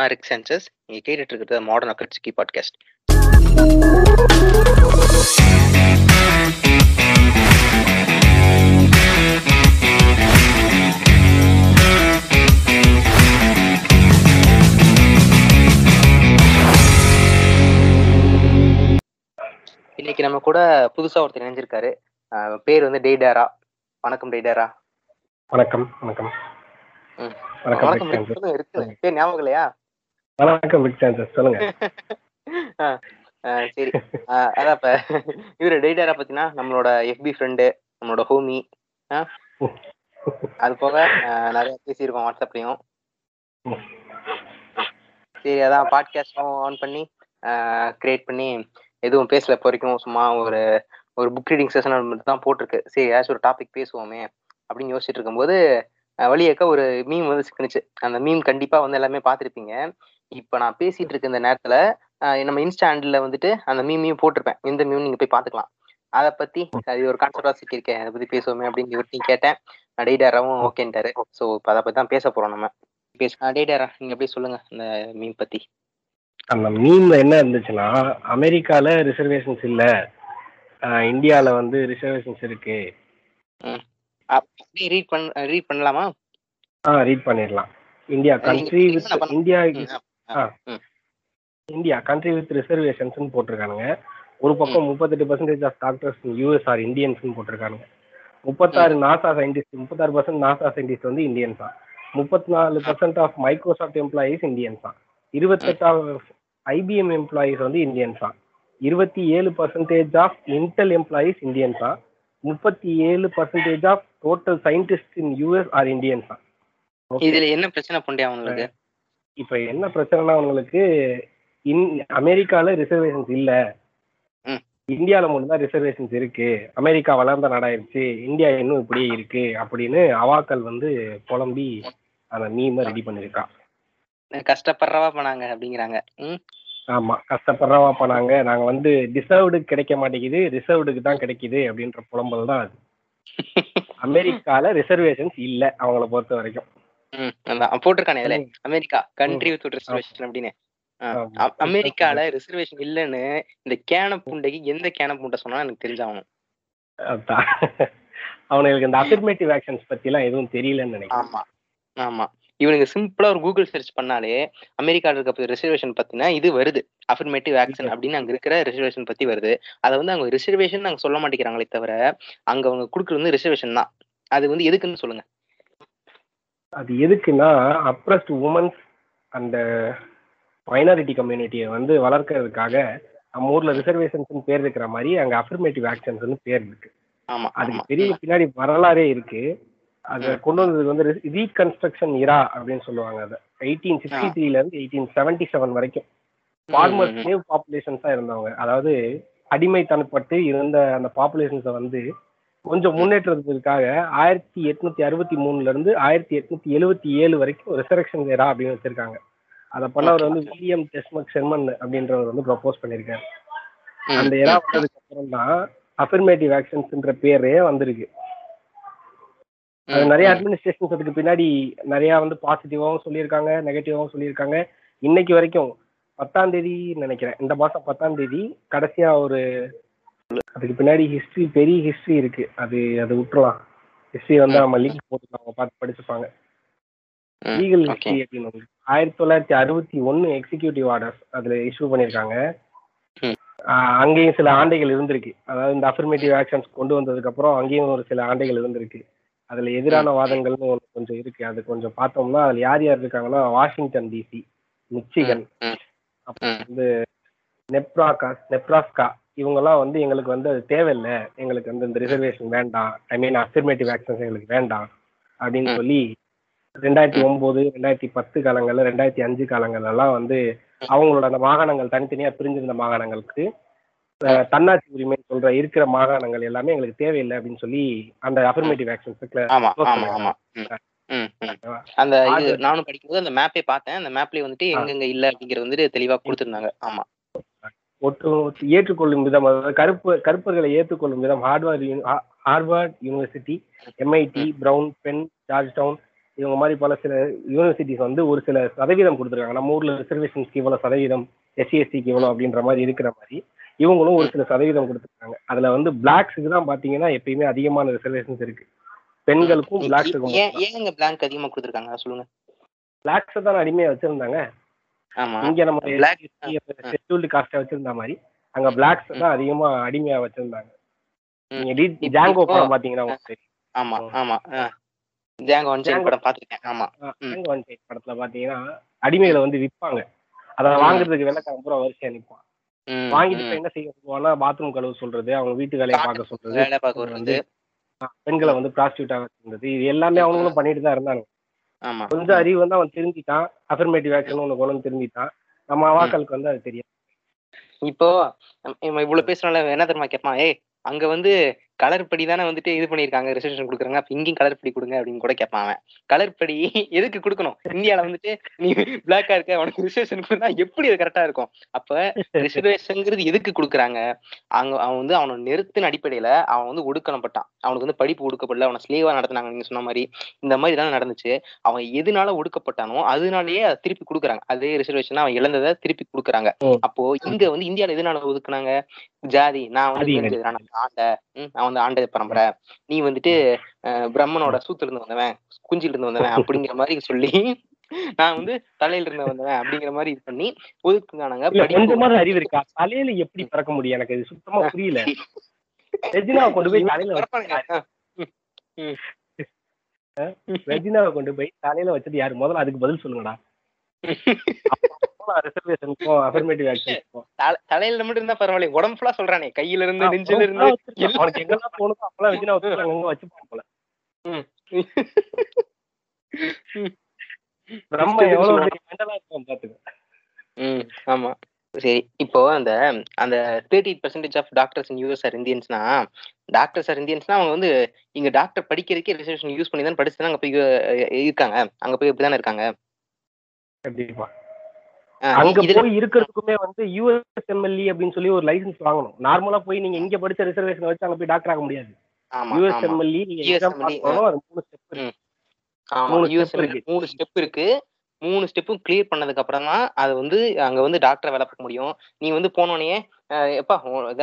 நான் rig chances நீங்க கேட்டுட்டு இருக்கிறது மாடர்ன் அக்கட்சிக்கு பாட்காஸ்ட் இன்னைக்கு நம்ம கூட புதுசா ஒருத்தர் இணைஞ்சிருக்காரு. பேர் வந்து டெய்டாரா வணக்கம் டெய்டாரா வணக்கம் வணக்கம். ம். வணக்கம் பேர் ஞாபகம் இல்லையா? வணக்கம் பிக் சான்சஸ் சொல்லுங்க. சரி. அதான் இப்ப இவரு டெய்டாரா பாத்தீங்கன்னா நம்மளோட எஃபி ஃப்ரெண்டு நம்மளோட ஹோமி அது போக நிறைய பேசியிருக்கோம் வாட்ஸ்அப்லயும். சரி அதான் பாட்காஸ்டும் ஆன் பண்ணி கிரியேட் பண்ணி எதுவும் பேசல இப்போ வரைக்கும். சும்மா ஒரு ஒரு புக் ரீடிங் செஷன் மட்டும் தான் போட்டிருக்கு. சரி ஏதாச்சும் ஒரு டாபிக் பேசுவோமே அப்படின்னு யோசிச்சுட்டு இருக்கும்போது வழியக்க ஒரு மீம் வந்து சிக்கனுச்சு. அந்த மீம் கண்டிப்பா வந்து எல்லாமே பார்த்துருப்பீங்க. இப்போ நான் பேசிட்டு இருக்க இந்த நேரத்துல நம்ம இன்ஸ்டா ஹேண்டில் வந்துட்டு அந்த மீமையும் போட்டிருப்பேன். இந்த மீம் நீங்க போய் பார்த்துக்கலாம். அதை பத்தி அது ஒரு கான்செப்டா சிக்கியிருக்கேன் அதை பத்தி பேசுவோமே அப்படின்னு இவர்த்தையும் கேட்டேன். டெய்டாராவும் ஓகேன்ட்டாரு. ஸோ இப்போ அதை பத்தி தான் பேச போறோம் நம்ம. பேச. டெய்டாரா நீங்க அப்படியே சொல்லுங்க இந்த மீம் பத்தி. அந்த மீம்ல என்ன இருந்துச்சுன்னா அமெரிக்கால ரிசர்வேஷன்ஸ் இல்ல. ஆஹ் இந்தியால வந்து ரிசர்வேஷன்ஸ் இருக்கு. ரீட் பண்ண ரீட் பண்ணலாமா? ஆ ரீட் பண்ணிடலாம். India country with India India country with reservations போட்டிருக்கானுங்க. ஒரு பக்கம் முப்பத்தெட்டு percentage of doctors US are Indians போட்டிருக்கானுங்க. முப்பத்தாறு நாசா சயின்டிஸ்ட் முப்பத்தாறு பர்சன்ட் நாசா சயின்டிஸ்ட் வந்து இந்தியன்ஸ் தான். முப்பத்தி நாலு percent of Microsoft employees Indians தான் இருபத்தெட்டு ஐபிஎம் எம்ப்ளாயீஸ் வந்து இந்தியன்ஸ் தான். இருபத்தி ஏழு percentage of Intel employees Indians தான். முப்பத்தி ஏழு percentage of total scientist in US are Indians தான். இதுல என்ன பிரச்சனை பண்ணி அவங்களுக்கு இப்ப என்ன பிரச்சனைனா அவங்களுக்கு இன் அமெரிக்கால ரிசர்வேஷன்ஸ் இல்ல. இந்தியால மட்டும் தான் ரிசர்வேஷன்ஸ் இருக்கு. அமெரிக்கா வளர்ந்த நாடாயிருச்சு. இந்தியா இன்னும் இப்படியே இருக்கு அப்படின்னு அவாக்கள் வந்து புலம்பி அந்த மீமை ரெடி பண்ணிருக்கா கஷ்டப்படுறவா பண்ணாங்க அப்படிங்கிறாங்க. ஆமா கஷ்டப்படுறவா பண்ணாங்க நாங்க வந்து டிசர்வ்டு கிடைக்க மாட்டேங்குது. ரிசர்வ்டுக்கு தான் கிடைக்குது அப்படின்ற புலம்பல் தான் அது. அமெரிக்கால ரிசர்வேஷன்ஸ் இல்ல அவங்கள பொறுத்த வரைக்கும். போட்டிருக்கானே இதுல. அமெரிக்கா கண்ட்ரி வித் ரிசர்வேஷன் அப்படின்னு. அமெரிக்கால ரிசர்வேஷன் இல்லைன்னு இந்த கேன புண்டைக்கு எந்த கேன புண்டை சொன்னா எனக்கு தெரிஞ்சாகணும். அவனுங்களுக்கு இந்த அஃபர்மேட்டிவ் ஆக்ஷன்ஸ் பத்தி எல்லாம் எதுவும் தெரியலன்னு நினைக்கிறேன். ஆமா ஆமா. இவனுங்க சிம்பிளா ஒரு கூகுள் சர்ச் பண்ணாலே அமெரிக்கால இருக்க ரிசர்வேஷன் பத்தினா இது வருது. அஃபர்மேட்டிவ் ஆக்ஷன் அப்படின்னு அங்க இருக்கிற ரிசர்வேஷன் பத்தி வருது. அதை வந்து அவங்க ரிசர்வேஷன் நாங்க சொல்ல மாட்டேங்கிறாங்களே தவிர அங்க அவங்க கொடுக்குறது வந்து ரிசர்வேஷன் தான். அது வந்து எதுக்குன்னு சொல்லுங்க. அது எதுக்குன்னா அப்ரஸ்ட் உமன்ஸ் அந்த மைனாரிட்டி கம்யூனிட்டியை வந்து வளர்க்கறதுக்காக நம்ம ஊர்ல ரிசர்வேஷன்ஸ் பேர் இருக்கிற மாதிரி அங்க அஃபர்மேட்டிவ் ஆக்ஷன்ஸ்னு பேர் இருக்கு. ஆமா அதுக்கு பெரிய பின்னாடி வரலாறே இருக்கு. அதை கொண்டு வந்தது வந்து ரீகன்ஸ்ட்ரக்ஷன் இரா அப்படின்னு சொல்லுவாங்க அதை. எயிட்டீன் சிக்ஸ்டி த்ரீல இருந்து எயிட்டீன் செவன்டி செவன் வரைக்கும் ஃபார்மர்ஸ் நேவ் பாப்புலேஷன்ஸா இருந்தவங்க. அதாவது அடிமைத்தனப்பட்டு இருந்த அந்த பாப்புலேஷன்ஸை வந்து கொஞ்சம் முன்னேற்றத்துக்காக ஆயிரத்தி எட்நூத்தி அறுபத்தி மூணுல இருந்து ஆயிரத்தி எட்நூத்தி எழுவத்தி ஏழு வரைக்கும் ரிசரக்ஷன் ஏரா அப்படின்னு வச்சிருக்காங்க. அதை பண்ணவர் வந்து வில்லியம் டெஸ்மக் ஷெர்மன் அப்படின்றவர் வந்து ப்ரப்போஸ் பண்ணியிருக்காரு. அந்த ஏரா வந்ததுக்கு அப்புறம் தான் அஃபர்மேட்டிவ் ஆக்ஷன்ஸ்ன்ற பேரே வந்திருக்கு. அது நிறைய. அட்மினிஸ்ட்ரேஷன்ஸ் அதுக்கு பின்னாடி நிறைய வந்து பாசிட்டிவாவும் சொல்லியிருக்காங்க நெகட்டிவாவும் சொல்லியிருக்காங்க. இன்னைக்கு வரைக்கும் பத்தாம் தேதி நினைக்கிறேன். இந்த மாசம் பத்தாம் தேதி கடைசியா ஒரு அதுக்கு பின்னாடி ஹிஸ்டரி பெரிய ஹிஸ்டரி இருக்கு. அது அது விட்டுறலாம். ஹிஸ்டரி வந்து நம்ம லிங்க் போட்டு அவங்க பார்த்து படிச்சுப்பாங்க. லீகல். ஹிஸ்டரி அப்படின்னு. ஆயிரத்தி தொள்ளாயிரத்தி அறுபத்தி ஒன்னு எக்ஸிக்யூட்டிவ் ஆர்டர்ஸ் அதுல இஷ்யூ பண்ணியிருக்காங்க. அங்கேயும் சில ஆண்டைகள் இருந்திருக்கு. அதாவது இந்த அஃபர்மேட்டிவ் ஆக்ஷன்ஸ் கொண்டு வந்ததுக்கு அப்புறம் அங்கேயும் ஒரு சில ஆண்டைகள் இருந்திருக்கு. அதுல எதிரான வாதங்கள்னு ஒன்று கொஞ்சம் இருக்கு. அது கொஞ்சம் பார்த்தோம்னா அதுல யார் யார் இருக்காங்கன்னா வாஷிங்டன் டிசி மிச்சிகன். அப்புறம். வந்து நெப்ராக்கா நெப்ராஸ்கா. இவங்கெல்லாம் வந்து எங்களுக்கு வந்து அது தேவையில்லை. எங்களுக்கு வந்து இந்த ரிசர்வேஷன் வேண்டாம். ஐ மீன் அஃபர்மேட்டிவ் ஆக்ஷன்ஸ் எங்களுக்கு வேண்டாம். அப்படின்னு. சொல்லி ரெண்டாயிரத்தி ஒன்பது ரெண்டாயிரத்தி பத்து காலங்கள்ல ரெண்டாயிரத்தி அஞ்சு காலங்கள்ல எல்லாம் வந்து அவங்களோட அந்த மாகாணங்கள் தனித்தனியா பிரிஞ்சிருந்த மாகாணங்களுக்கு தன்னாட்சி உரிமை சொல்ற இருக்கிற மாகாணங்கள் எல்லாமே எங்களுக்கு தேவையில்லை அப்படின்னு சொல்லி அந்த அஃபர்மேட்டிவ் ஆக்ஷன்ஸ். அந்த நானும் படிக்கும்போது அந்த மேப்பே பார்த்தேன். அந்த மேப்லயே வந்துட்டு எங்கெங்க இல்ல அப்படிங்கறது வந்துட்டு தெளிவா கொடுத்திருந்தாங்க. ஆமா. ஒட்டு ஏற்றுக்கொள்ளும் விதம் அதாவது கருப்பு கருப்பர்களை ஏற்றுக்கொள்ளும் விதம் ஹார்வர்ட் யூனி- ஹா- Harvard University MIT Brown Penn Georgetown இவங்க மாதிரி பல சில யூனிவர்சிட்டிஸ் வந்து ஒரு சில சதவீதம் கொடுத்துருக்காங்க. நம்ம ஊர்ல ரிசர்வேஷன்ஸ்க்கு இவ்வளவு சதவீதம் எஸ்சி எஸ்சிக்கு இவ்வளவு அப்படின்ற மாதிரி இருக்கிற மாதிரி இவங்களும் ஒரு சில சதவீதம் கொடுத்துருக்காங்க. அதுல வந்து பிளாக்ஸுக்கு தான் பாத்தீங்கன்னா எப்பயுமே அதிகமான ரிசர்வேஷன்ஸ் இருக்கு. பெண்களுக்கும் பிளாக்ஸுக்கும் ஏன் கொடுத்துருக்காங்க? சொல்லுங்க. பிளாக்ஸ் தான் அடிமையா வச்சிருந்தாங்க. இங்க நம்ம ஷெட்யூல்டு காஸ்டா வச்சிருந்த மாதிரி அங்க பிளாக்ஸ் தான் அதிகமா அடிமையா வச்சிருந்தாங்க. நீங்க டி- ஜாங்கோ படம் பாத்தீங்கன்னா உங்களுக்கு ஆமா ஆமா ஜாங்கோ ஒன் Django. படம் பாத்திருக்கேன். ஆமா. ஜாங்கோ படத்துல பாத்தீங்கன்னா அடிமைகளை வந்து விற்பாங்க அதை. வாங்குறதுக்கு வெள்ளக்காரன் பூரா வரிசையா நிற்பான் வாங்கிட்டு என்ன செய்ய சொல்லுவாங்கன்னா பாத்ரூம் கழுவு சொல்றது அவங்க வீட்டு வேலையை பார்க்க சொல்றது பெண்களை வந்து ப்ராஸ்டியூட்டா வச்சிருந்தது. இது எல்லாமே அவங்களும் பண்ணிட்டு தான் இருந்தாங்க கொஞ்சம் அறிவு வந்து அவன் தெரிஞ்சுட்டான். அஃபர்மேட்டிவ் ஆக்ஷன் ஒன்று கொண்டு வந்து தெரிஞ்சுட்டான் நம்ம அவாக்களுக்கு வந்து அது தெரியும் இப்போ இவ்வளவு பேசுறோம்ல என்ன தெரியுமா கேட்பான்? ஏய் அங்க வந்து கலர் படி தானே வந்துட்டு இது பண்ணிருக்காங்க ரிசர்வேஷன் கொடுக்குறாங்க. அப்ப இங்கேயும் கலர் படி கொடுங்க அப்படின்னு கூட அவன். கலர் படி எதுக்கு கொடுக்கணும்? இந்தியால வந்துட்டு நீ பிளாக்கா இருக்க உனக்கு ரிசர்வேஷன் கொடுத்தா எப்படி அது கரெக்டா இருக்கும்? அப்ப ரிசர்வேஷன்ங்கிறது எதுக்கு கொடுக்குறாங்க? அங்க அவன் வந்து அவனை நிறுத்தின அடிப்படையில அவன் வந்து ஒடுக்கப்பட்டான் அவனுக்கு வந்து படிப்பு ஒடுக்கப்படல அவனை ஸ்லேவா நடத்தினாங்க நீங்க சொன்ன மாதிரி. இந்த மாதிரி தான் நடந்துச்சு. அவன் எதுனால ஒடுக்கப்பட்டானோ அதனாலயே அதை திருப்பி கொடுக்குறாங்க. அதே ரிசர்வேஷன் அவன் இழந்ததை திருப்பி கொடுக்குறாங்க. அப்போ இங்க வந்து இந்தியால எதனால ஒதுக்குனாங்க? ஜாதி. நான் வந்து ஆண்ட. நான் வந்து ஆண்ட பரம்பரை. நீ வந்துட்டு பிரம்மனோட சூத்துல இருந்து வந்தவன் குஞ்சில இருந்து வந்தவன் அப்படிங்கிற மாதிரி சொல்லி நான் வந்து தலையில இருந்து வந்தவன் அப்படிங்கிற மாதிரி இது பண்ணி ஒதுக்குனாங்க கொஞ்சமாவது அறிவு இருக்கா? தலையில எப்படி பறக்க முடியும்? எனக்கு இது சுத்தமா புரியல. ரெஜினாவை கொண்டு போய் தலையில. ரெஜினாவை கொண்டு போய் தலையில வச்சது யாரு? முதல்ல அதுக்கு பதில் சொல்லுங்கடா. ரிசர்வேஷனுக்கும் அஃபர்மேட்டிவ் ஆக்ஷனுக்கும் தல- தலையில மட்டும் இருந்தா பரவாயில்ல. உடம்பு ஃபுல்லா சொல்றானே. கையில இருந்து நெஞ்சில இருந்து அவனுக்கு எங்கெல்லாம் போகணுமோ அப்பெல்லாம் வச்சு அங்க வச்சுப்பான் போல. ம். நம்ம எவ்வளவு மெண்டலா இருக்கோம் பாத்துக்க. ம் ஆமா. சரி இப்போ அந்த அந்த thirty percentage of doctors in US are இந்தியன்ஸ்னா doctors are இந்தியன்ஸ்னா அவங்க வந்து இங்க டாக்டர் படிக்கிறதுக்கே ரிசர்வேஷன் யூஸ் பண்ணி தான் படிச்சு தான் அங்க போய் இருக்காங்க. அங்க போய் இப்படிதானே இருக்காங்க? அங்க போய் இருக்கிறதுக்குமே வந்து யூஎஸ்எம்எல்இ அப்படின்னு சொல்லி ஒரு லைசன்ஸ் வாங்கணும். நார்மலா போய் நீங்க இங்க படிச்ச ரிசர்வேஷன் வச்சு அங்க போய் டாக்டர் ஆக முடியாது. யூஎஸ்எம்எல்இ பண்ணணும் அது மூணு ஸ்டெப் இருக்கு. மூணு ஸ்டெப்பும் கிளியர் பண்ணதுக்கு அப்புறம் தான் அது வந்து அங்க வந்து டாக்டரை வேலை பார்க்க முடியும். நீ வந்து போனோடனே எப்பா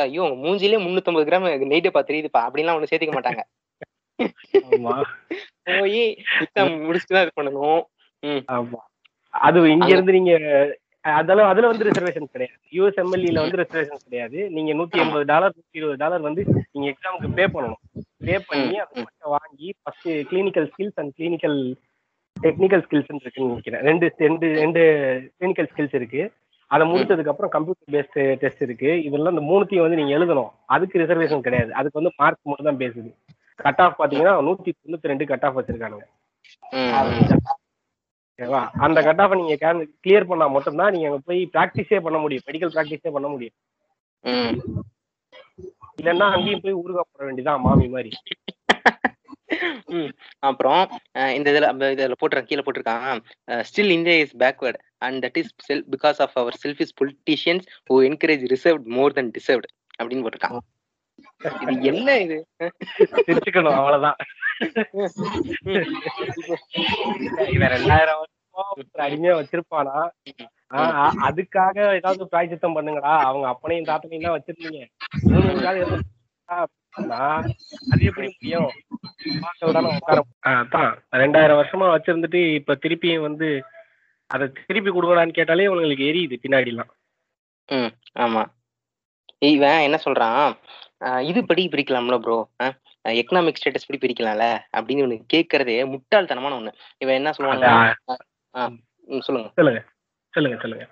ஐயோ உங்க மூஞ்சிலே முன்னூத்தம்பது கிராம் நெய்டப்பா தெரியுதுப்பா அப்படின்லாம் ஒண்ணு சேர்த்துக்க மாட்டாங்க. போய் முடிச்சுட்டு தான் இது பண்ணணும். அது இங்க இருந்து நீங்க அதெல்லாம் அதுல வந்து ரிசர்வேஷன் கிடையாது. யூஎஸ்எம்எல்இல வந்து ரிசர்வேஷன் கிடையாது. நீங்க நூத்தி எண்பது டாலர் நூத்தி இருபது டாலர் வந்து நீங்க எக்ஸாமுக்கு பே பண்ணணும். பே பண்ணி பட்டை வாங்கி first clinical skills and clinical technical skills இருக்குன்னு நினைக்கிறேன். ரெண்டு ரெண்டு ரெண்டு கிளினிக்கல் ஸ்கில்ஸ் இருக்கு. அதை முடிச்சதுக்கு அப்புறம் கம்ப்யூட்டர் பேஸ்ட் டெஸ்ட் இருக்கு. இதெல்லாம் இந்த மூணுத்தையும் வந்து நீங்க எழுதணும். அதுக்கு ரிசர்வேஷன் கிடையாது. அதுக்கு வந்து மார்க் மட்டும் தான் பேசுது. கட் ஆஃப் பாத்தீங்கன்னா நூத்தி தொண்ணூத்தி ரெண்டு கட் ஆஃப் வச்சிருக்கானுங்க. ம். ஓகேவா? அந்த கட் ஆஃப் நீங்க கிளியர் பண்ணா மட்டும்தான் நீங்க அங்க போய் ப்ராக்டிஸே பண்ண முடியும். மெடிக்கல் ப்ராக்டிஸே பண்ண முடியும். ம். இல்லைன்னா அங்கேயும் போய் ஊறுகாய் போட வேண்டியதான் மாமி மாதிரி. ம். அப்புறம் இந்த இதுல இதுல போட்டிருக்கான் கீழே போட்டிருக்கான். Still India is backward and that is sell because of our selfish politicians who encourage reserved more than deserved அப்படின்னு போட்டிருக்கான். இது என்ன இது? தெரிஞ்சுக்கணும் அவ்வளவுதான். இவன் ரெண்டாயிரம் வருஷமா அடிமையா வச்சிருப்பானா? அதுக்காக ஏதாவது பிராய்ச்சித்தம் பண்ணுங்கடா. அவங்க அப்பனையும் தாத்தனையும் தான் வச்சிருந்தீங்க. அது எப்படி முடியும்? அதான். ரெண்டாயிரம் வருஷமா வச்சிருந்துட்டு இப்ப திருப்பியும் வந்து அதை திருப்பி கொடுக்கலான்னு கேட்டாலே உங்களுக்கு எரியுது பின்னாடிலாம். ம் ஆமா. இவன் என்ன சொல்றான்? இது படி பிரிக்கலாம்ல ப்ரோ எக்கனாமிக் ஸ்டேட்டஸ் படி பிரிக்கலாம்ல? அப்படின்னு ஒண்ணு கேட்கறதே முட்டாள்தனமான ஒண்ணு. இவன் என்ன சொல்லுவாங்க? சொல்லுங்க. சொல்லுங்க. சொல்லுங்க சொல்லுங்க.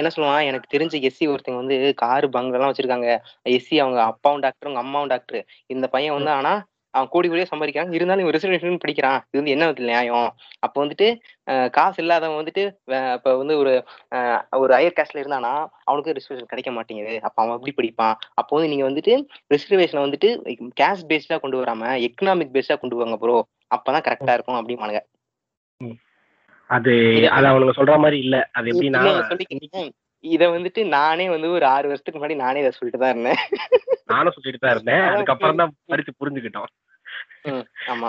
என்ன சொல்லுவான்? எனக்கு தெரிஞ்ச எஸ்சி ஒருத்தங்க வந்து காரு பங்களெல்லாம் வச்சிருக்காங்க. எஸ்சி அவங்க அப்பாவும் டாக்டர் அவங்க அம்மாவும் டாக்டர் இந்த பையன் வந்து ஆனா அவன் கோடி கோடியா சம்பாதிக்கிறான். இருந்தாலும் இவன் ரிசர்வேஷன் படிக்கிறான். இது வந்து என்ன நியாயம்? அப்போ வந்துட்டு காசு இல்லாதவன் வந்துட்டு இப்ப வந்து ஒரு ஒரு ஹையர் காஸ்ட்ல இருந்தானா அவனுக்கு ரிசர்வேஷன் கிடைக்க மாட்டேங்குது. அப்ப அவன் எப்படி படிப்பான்? அப்போ வந்து நீங்க வந்துட்டு ரிசர்வேஷனை வந்துட்டு கேஷ் பேஸ்டா கொண்டு வராம எக்கனாமிக் பேஸ்டா கொண்டு வாங்க ப்ரோ அப்பதான் கரெக்டா இருக்கும் அப்படிமானுங்க அது அது அவனுங்க சொல்ற மாதிரி இல்ல. அது எப்படின்னா. இத வந்துட்டு நானே வந்து ஒரு ஆறு வருஷத்துக்கு முன்னாடி நானே இதை சொல்லிட்டு தான் இருந்தேன். நானும் சொல்லிட்டு தான் இருந்தேன் அதுக்கப்புறம் தான் படிச்சு புரிஞ்சுக்கிட்டோம். ஆமா.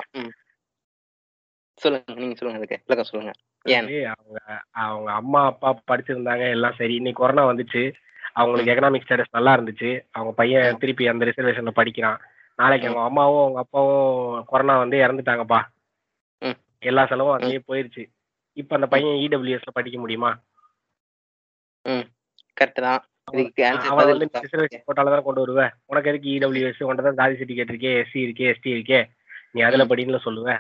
சொல்லுங்க நீங்க சொல்லுங்க அதுக்கு. விளக்கம் சொல்லுங்க. அவங்க அவங்க அம்மா அப்பா படிச்சிருந்தாங்க எல்லாம் சரி. இன்னைக்கு கொரோனா வந்துச்சு. அவங்களுக்கு எக்கனாமிக் ஸ்டேட்டஸ் நல்லா இருந்துச்சு. அவங்க பையன் திருப்பி அந்த ரிசர்வேஷன்ல படிக்கிறான். நாளைக்கு அவங்க அம்மாவும் அவங்க அப்பாவும் கொரோனா வந்து இறந்துட்டாங்கப்பா. எல்லா செலவும் அங்கேயே போயிருச்சு. இப்ப அந்த பையன் இடபிள்யூஎஸ்ல படிக்க முடியுமா கரெக்ட் தான் இதுக்கு ஆன்சர் அவன் பதில் வந்து இருக்கா? போட்டால தான். கொண்டு வருவேன். உனக்கு எதுக்கு இடபிள்யூஎஸ் உன்ட்ட தான் ஜாதி சர்டிஃபிகேட் இருக்கே எஸ்சி இருக்கே எஸ்டி இருக்கே. நீ அதுல படின்னு சொல்லுவ.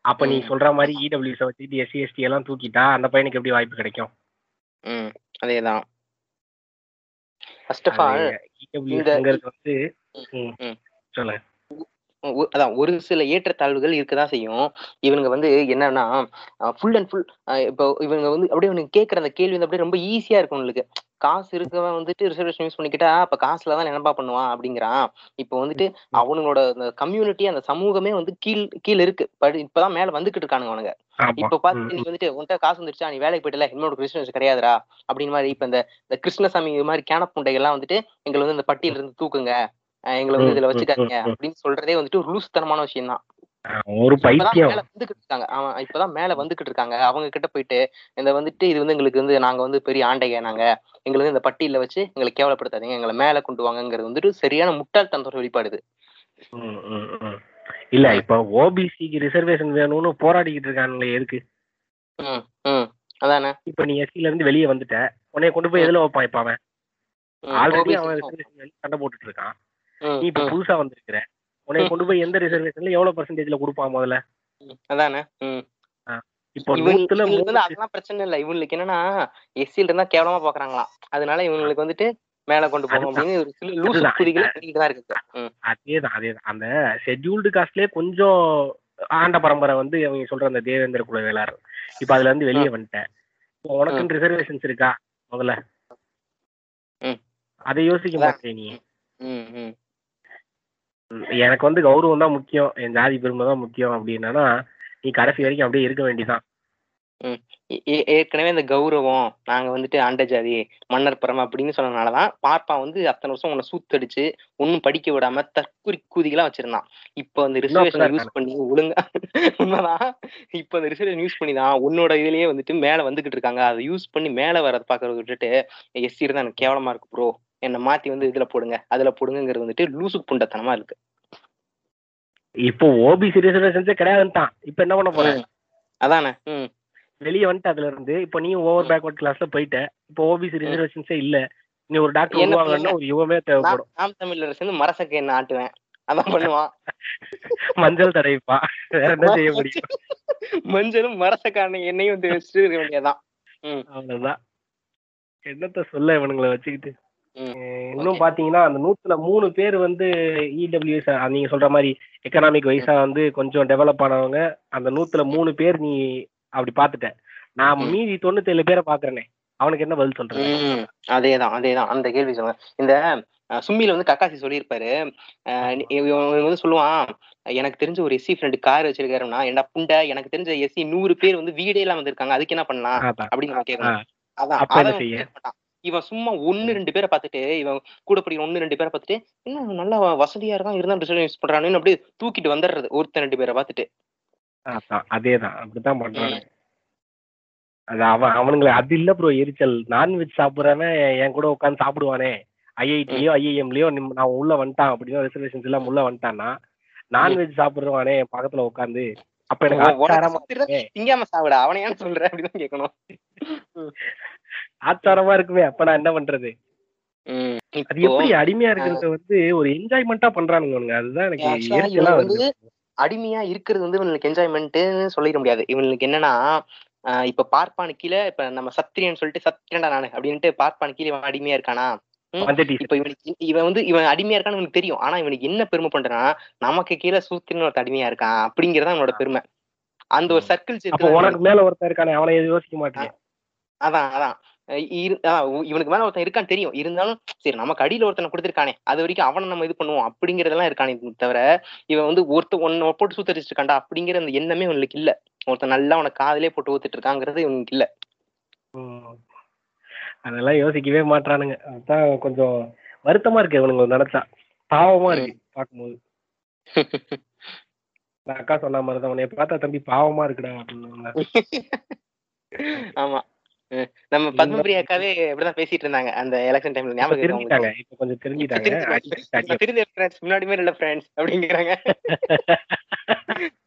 அப்ப நீ. சொல்ற மாதிரி இடபிள்யூஎஸ் வச்சுட்டு எஸ்சி எஸ்டி எல்லாம் தூக்கிட்டா அந்த பையனுக்கு எப்படி வாய்ப்பு கிடைக்கும்? ம். அதேதான் ஃபர்ஸ்ட் ஆஃப் ஆல் வந்து. சொல்லுங்க. ஒ- அதான் ஒரு சில ஏற்றத்தாழ்வுகள் இருக்கதான் செய்யும். இவனுங்க வந்து என்னன்னா ஃபுல் அண்ட் ஃபுல் இப்போ இவங்க வந்து அப்படியே இவனுங்க கேட்குற அந்த கேள்வி வந்து அப்படியே ரொம்ப ஈஸியா இருக்கும் உங்களுக்கு காசு இருக்கவன் வந்துட்டு ரிசர்வேஷன் யூஸ் பண்ணிக்கிட்டா அப்ப காசுல தான் நினைப்பா பண்ணுவான் அப்படிங்கிறான். இப்போ வந்துட்டு அவனுங்களோட அந்த கம்யூனிட்டி அந்த சமூகமே வந்து கீழ் கீழ இருக்கு. பட் இப்பதான் மேல வந்துகிட்டு இருக்கானுங்க அவனுங்க. ஆமா. இப்ப பாத்து ம், நீ வந்துட்டு உன்கிட்ட காசு வந்துருச்சா? நீ வேலைக்கு போயிட்டல இன்னொரு கிறிஸ்டியன்ஸ் கிடையாதுடா. அப்படின்னு மாதிரி இப்ப இந்த இந்த கிருஷ்ணசாமி இது மாதிரி கேன புண்டைகள்லாம் வந்துட்டு எங்களை வந்து இந்த பட்டியல இருந்து தூக்குங்க. எங்களை வந்து இதுல வச்சுக்காதீங்க. அப்படின்னு சொல்றதே வந்துட்டு லூசுத்தனமான விஷயம் தான் ஒரு பைத்தியம் மேல வந்துகிட்டு இருக்காங்க. அவன் இப்பதான் மேல வந்துகிட்டு இருக்காங்க. அவங்க கிட்ட போயிட்டு இந்த வந்துட்டு இது வந்து எங்களுக்கு வந்து நாங்க வந்து பெரிய ஆண்டைங்க நாங்க எங்களை இந்த பட்டியல வச்சு எங்களை கேவலப்படுத்தாதீங்க. எங்களை மேல கொண்டு வாங்கங்கிறது வந்துட்டு சரியான முட்டாள்தனத்தோட வெளிப்பாடு. இல்ல இப்ப ஓபிசிக்கு ரிசர்வேஷன் வேணும்னு போராடிக்கிட்டு இருக்கானுங்களே எதுக்கு? அதானே? இப்ப நீ எஸ்சில இருந்து வெளியே வந்துட்ட. உன்னைய கொண்டு போய் எதுல வைப்பான் இப்ப அவன்? ஆல்ரெடி அவன் சண்டை போட்டுட்டு இருக்கான். நீ இப்ப புதுசா வந்திருக்கிற உன்னைய கொண்டு போய் எந்த ரிசர்வேஷன்ல எவ்வளவு பர்சன்டேஜ்ல கொடுப்பான் முதல்ல? அதானே? இப்போ அதெல்லாம் பிரச்சனை இல்ல. இவங்களுக்கு என்னன்னா எஸ்சில இருந்தா கேவலமா பாக்குறாங்களாம். அதனால இவங்களுக்கு வந்துட்டு மேல கொண்டு போகும் அதுதான். அதுதான். அந்த ஷெட்யூல்டு காஸ்ட்லயே கொஞ்சம் ஆண்ட பரம்பரை வந்து அவங்க சொல்ற அந்த தேவேந்திர குல வேளார் இப்ப அதுல இருந்து வெளியே வந்துட்டேன். இப்போ உனக்குன்னு ரிசர்வேஷன்ஸ் இருக்கா முதல்ல. அதை யோசிக்க. மாட்டேன் நீ. எனக்கு வந்து கௌரவம் தான் முக்கியம். என் ஜாதி பெருமை தான் முக்கியம் அப்படின்னா நீ கடைசி வரைக்கும் அப்படியே இருக்க ஏ- ஏற்கனவே இந்த கௌரவம் நாங்க வந்துட்டு ஆண்ட ஜாதி மன்னர் பரம அப்படின்னு சொன்னதுனாலதான் பார்ப்பான் வந்து அத்தனை வருஷம் உன்னை சூத்தடிச்சு ஒன்னும் படிக்க விடாம தற்குறி கூதிகளா வச்சிருந்தான் இப்போ அந்த ரிசர்வேஷன் யூஸ் பண்ணி ஒழுங்கா உண்மைதான். இப்போ அந்த ரிசர்வேஷன் யூஸ் பண்ணி தான் உன்னோட இதுலயே வந்துட்டு மேல வந்துகிட்டு இருக்காங்க. அதை யூஸ் பண்ணி மேல வரத பாக்குறத விட்டுட்டு எஸ்சி இருந்தா எனக்கு கேவலமா இருக்கு ப்ரோ என்னை மாத்தி வந்து இதுல போடுங்க அதுல போடுங்கிறது வந்துட்டு லூசு புண்டத்தனமா இருக்கு. இப்போ ஓபிசி ரிசர்வேஷன்ஸே கிடையாதுன்ட்டான். இப்போ என்ன பண்ண போற ம். அதானே ம். வெளியே வந்துட்டு அதுல இருந்து இப்போ நீ ஓவர் பேக்வர்ட் கிளாஸ்ல போயிட்ட. இப்போ ஓபிசி ரிசர்வேஷன்ஸே இல்ல. நீ ஒரு டாக்டர் உருவாங்கன்னா ஒரு யுவமே தேவைப்படும். நாம் தமிழர் சேர்ந்து மரசக்க என்ன ஆட்டுவேன். அதான் பண்ணுவான். மஞ்சள் தடவிப்பா. வேற என்ன செய்ய முடியும்? மஞ்சளும் மரசக்கான எண்ணெயும் வந்து வச்சுட்டு இருக்க வேண்டியதான் அவ்வளவுதான். என்னத்த சொல்ல இவனுங்களை வச்சுக்கிட்டு? இன்னும் பாத்தீங்கன்னா அந்த நூத்துல மூணு பேர் வந்து இடபிள்யூஎஸ் நீங்க சொல்ற மாதிரி எக்கனாமிக் வைஸா வந்து கொஞ்சம் டெவலப் ஆனவங்க அந்த நூத்துல மூணு பேர் நீ அப்படி பாத்துட்ட. நான். மீதி தொண்ணூத்தேழு பேரை பாக்குறேனே அவனுக்கு என்ன பதில் சொல்றது? ம். அதேதான் அதேதான் அந்த கேள்வி சொல்லுங்க இந்த அஹ், சும்மில வந்து கக்காசி சொல்லியிருப்பாரு. இவன் வந்து சொல்லுவான் எனக்கு தெரிஞ்ச ஒரு எஸ்சி ஃப்ரெண்டு கார் வச்சிருக்காருன்னா என்ன புண்டை எனக்கு தெரிஞ்ச எஸ்சி நூறு பேர் வந்து வீடே இல்லாம வந்திருக்காங்க அதுக்கு என்ன பண்ணலாம். அப்படின்னு நான் கேட்கணும். அதான் இவன் சும்மா ஒன்னு ரெண்டு பேரை பார்த்துட்டு இவன் கூட படிக்கிற ஒன்னு ரெண்டு பேரை பார்த்துட்டு என்ன நல்லா வசதியா இருக்கான் இருந்தா ரிசர்வ் யூஸ் பண்றானு அப்படியே தூக்கிட்டு வந்துடுறது ஒருத்தன் ரெண்டு பேரை பார்த்துட்டு. அதேதான். அப்படித்தான் பண்றானுங்க அது அவன் அவனுங்களை அது இல்ல ப்ரோ எரிச்சல். நான்வெஜ் சாப்பிடுறவன் என் கூட உட்காந்து சாப்பிடுவானே. ஐஐடியோ ஐஐஎம்லயோ நான் உள்ள வந்துட்டான் அப்படின்னா ரிசர்வேஷன்ஸ் எல்லாம் உள்ள வந்துட்டான்னா நான்வெஜ் சாப்பிடுறவானே என் பக்கத்துல உட்காந்து அப்ப எனக்கு திங்காம சாவிட அவனை ஏன் சொல்ற அப்படின்னு கேட்கணும். ஆச்சாரமா இருக்குமே அப்ப நான் என்ன பண்றது. அது எப்படி அடிமையா இருக்கிறத வந்து ஒரு என்ஜாய்மெண்டா பண்றானுங்க. அதுதான் எனக்கு அடிமையா இருக்கிறது வந்து இவனுக்கு என்ஜாய்மெண்ட்னு சொல்லிட முடியாது. இவனுக்கு என்னன்னா இப்ப பார்ப்பானு கீழே இப்ப நம்ம சத்திரியன் சொல்லிட்டு சத்திரியன்டா நானு அப்படின்ட்டு பார்ப்பானு கீழே இவன் அடிமையா இருக்கானா? இப்ப இவனுக்கு இவன் வந்து இவன் அடிமையா இருக்கான்னு இவனுக்கு தெரியும். ஆனா இவனுக்கு என்ன பெருமை பண்றான் நமக்கு கீழே சூத்திரன் ஒருத்த அடிமையா இருக்கான் அப்படிங்கறத அவனோட பெருமை. அந்த ஒரு சர்க்கிள்ஸ் அப்ப உனக்கு மேல ஒருத்தன் இருக்கானே அவனை யோசிக்க மாட்டேன் அதான் அதான். இவனுக்கு மேல ஒருத்தன் இருக்கான்னு தெரியும். இருந்தாலும் சரி நமக்கு அடியில ஒருத்தனை கொடுத்துருக்கானே அது வரைக்கும் அவனை நம்ம இது பண்ணுவோம் அப்படிங்கறதெல்லாம் இருக்கானே தவிர இவன் வந்து ஒருத்த ஒன்னு போட்டு சூத்தரிச்சிட்டு இருக்கான்டா அப்படிங்கிற அந்த எண்ணமே இவனுக்கு இல்ல. ஒருத்தன் நல்லா அவனை காதலே போட்டு ஊத்துட்டு இருக்காங்கிறது இவனுக்கு இல்ல. அதெல்லாம் யோசிக்கவே மாட்றானுங்க. அதான் கொஞ்சம் வருத்தமா இருக்கு இவனுங்க நினைச்சா பாவமா இருக்கு பார்க்கும்போது. நான் அக்கா சொன்ன மாதிரி தான் உன்னை பார்த்தா தம்பி பாவமா இருக்குடா அப்படின்னு ஆமா. நம்ம பத்மபிரியா அக்காவே இப்படிதான் பேசிட்டு இருந்தாங்க அந்த எலெக்ஷன் டைம்ல ஞாபகம் தெரிஞ்சுட்டாங்க? இப்ப கொஞ்சம் தெரிஞ்சுட்டாங்க தெரிஞ்சு- ஃப்ரெண்ட்ஸ் முன்னாடி மாதிரி இல்ல ஃப்ரெண்ட்ஸ் அப்படிங்கிறாங்க.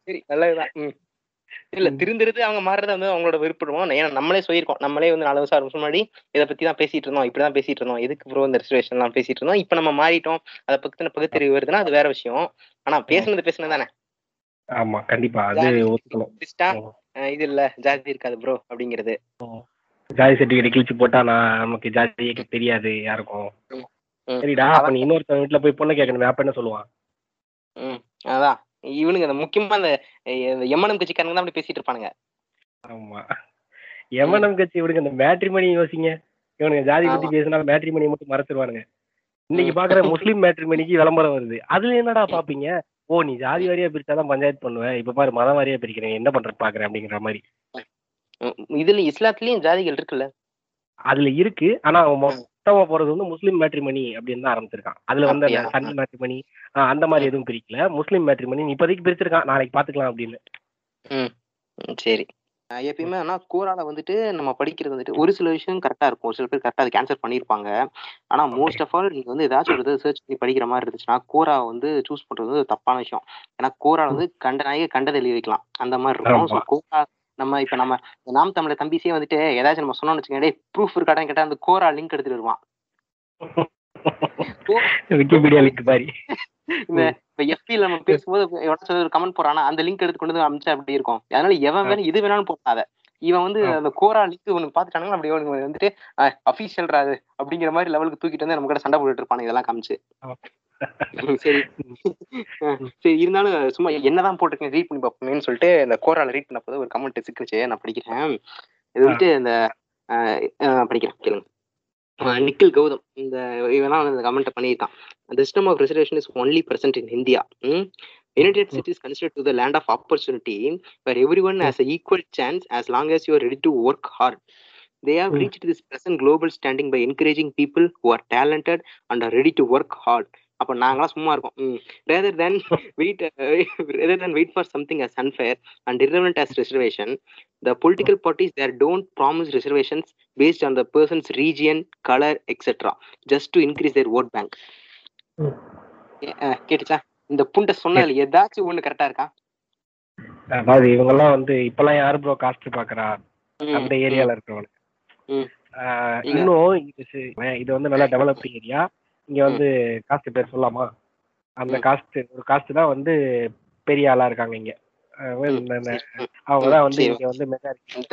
சரி நல்லதுதான். இல்ல ம். திருந்துறது அவங்க மாறுறது வந்து அவங்களோட விருப்பம். ஏன்னா நம்மளே சொல்லியிருக்கோம். நம்மளே வந்து நாலு வருஷம் வருஷம் முன்னாடி இதை பத்தி தான் பேசிட்டு இருந்தோம் இப்படிதான் பேசிட்டு இருந்தோம். எதுக்கு ப்ரோ இந்த ரிசர்வேஷன் எல்லாம் பேசிட்டு இருந்தோம்? இப்ப நம்ம மாறிட்டோம். அதை பத்தின பகுத்தறிவு வருதுன்னா அது வேற விஷயம். ஆனா பேசுனது பேசுனது தானே? ஆமா கண்டிப்பா. அது இது இல்ல. ஜாதி இருக்காது ப்ரோ அப்படிங்கிறது. ஜாதி சர்டிபிகேட் கிழிச்சு போட்டா நான் நமக்கு ஜாதியே தெரியாது யாருக்கும். சரிடா அப்ப நீ இன்னொருத்தன் வீட்டுல போய் பொண்ணு கேட்கணுமே அப்ப என்ன சொல்லுவான்? அதான். இவனுங்க அந்த முக்கியமா அந்த எம்என்எம் கட்சிக்காரங்க தான் அப்படி பேசிட்டு இருப்பானுங்க. ஆமா. எமனம் கட்சி இவனுக்கு இந்த மேட்ரிமணி யோசிங்க. இவனுங்க ஜாதி பத்தி பேசினா மேட்ரிமணி மட்டும் மறைச்சிருவானுங்க இன்னைக்கு பாக்குற முஸ்லீம் மேட்ரிமணிக்கு விளம்பரம் வருது. அதுல என்னடா பாப்பீங்க? ஓ நீ ஜாதி வாரியா பிரிச்சாதான் பஞ்சாயத்து பண்ணுவேன் இப்ப பாரு மதம் வாரியா பிரிக்கிறேன். என்ன பண்ற பாக்குறேன் அப்படிங்கிற மாதிரி. இதுல இஸ்லாத்துலயும் ஜாதிகள் இருக்குல்ல? அதுல இருக்கு. ஆனா மொத்தமா போறது வந்து முஸ்லீம் மேட்ரிமணி அப்படின்னு தான் ஆரம்பிச்சிருக்கான். அதுல வந்து? சன் மேட்ரிமணி அந்த மாதிரி எதுவும் பிரிக்கல. முஸ்லீம் மேட்ரிமணி இப்போதைக்கு பிரிச்சிருக்கான். நாளைக்கு பாத்துக்கலாம் அப்படின்னு. சரி. எப்பயுமே ஆனா கோரால வந்துட்டு நம்ம படிக்கிறது வந்துட்டு ஒரு சில விஷயம் கரெக்டா இருக்கும். ஒரு சில பேர் கரெக்டா அது கேன்சல் பண்ணியிருப்பாங்க. ஆனா மோஸ்ட் ஆஃப் ஆல் நீங்க வந்து ஏதாச்சும் ஒரு சர்ச் பண்ணி படிக்கிற மாதிரி இருந்துச்சுன்னா கோரா வந்து சூஸ் பண்றது வந்து ஒரு தப்பான விஷயம். ஏன்னா கோரா வந்து கண்ட நாயக கண்டதை எழுதி வைக்கலாம். அந்த மாதிரி இருக்கும். ஸோ. கோரா நம்ம இப்ப நம்ம நாம் தமிழர் தம்பிசே வந்துட்டு ஏதாச்சும் நம்ம சொன்னோம்னு வச்சுக்கோங்க ப்ரூஃப் இருக்காடான்னு கேட்டா அந்த கோரா லிங்க் எடுத்துட்டு வருவான். விக்கிபீடியா லிங்க் மாதிரி. இந்த இப்ப எஃபில நம்ம பேசும்போது எவனாச்சும் ஒரு கமெண்ட் போறானா அந்த லிங்க் எடுத்து கொண்டு வந்து அமிச்சா அப்படி இருக்கும். அதனால எவன் வேணும் எது வேணாலும் போட்டாத. இவன் வந்து. அந்த கோரா லிங்க் இவனுக்கு பாத்துட்டானுங்க அப்படி வந்துட்டு அபிஷியல்ரா அது. அப்படிங்கிற மாதிரி லெவலுக்கு தூக்கிட்டு வந்து நம்ம கூட சண்டை போட்டுட்டு இருப்பானுங்க இதெல்லாம் காமிச்சு. சரி சரி இருந்தாலும் சும்மா என்னதான் போட்டிருக்கேன் ரீட் பண்ணி பார்ப்போமேன்னு சொல்லிட்டு இந்த கோரால ரீட் பண்ண போது ஒரு கமெண்ட் சிக்கிச்சு நான் படிக்கிறேன் இது வந்துட்டு இந்த படிக்கிறேன் கேளுங்க நிக்கில் கௌதம் இந்த இவன் தான் இந்த கமெண்ட் பண்ணியிருக்கான் reservation is only present in India. Hmm? United States is considered to the land of opportunity where everyone has an equal chance as long as you are ready to work hard. They have Hmm. reached this present global standing by encouraging people who are talented and are ready to work hard. அப்ப நாங்களாம் சும்மா இருக்கோம். Rather than wait rather than wait for something as unfair and irrelevant as reservation the political parties there don't promise reservations based on the person's region color etc just to increase their vote bank. கேட்டுச்சா? இந்த புண்டை சொன்னதுல ஏதாச்சும் ஒண்ணு கரெக்டா இருக்கா? அதாவது இவங்கெல்லாம் வந்து இப்பெல்லாம் யாரு ப்ரோ காஸ்ட் பாக்குறா? அந்த ஏரியால இங்க- இன்னும் இது வந்து நல்லா டெவலப்டு ஏரியா இங்க வந்து காஸ்ட் பேர் சொல்லாமா அந்த. காஸ்ட் ஒரு காஸ்ட் தான் வந்து பெரிய ஆளா இருக்காங்க இங்க. ஆஹ் ம், இந்த- இந்த- சரி, ம். அவங்க தான் வந்து. இங்க வந்து மெஜாரிட்டி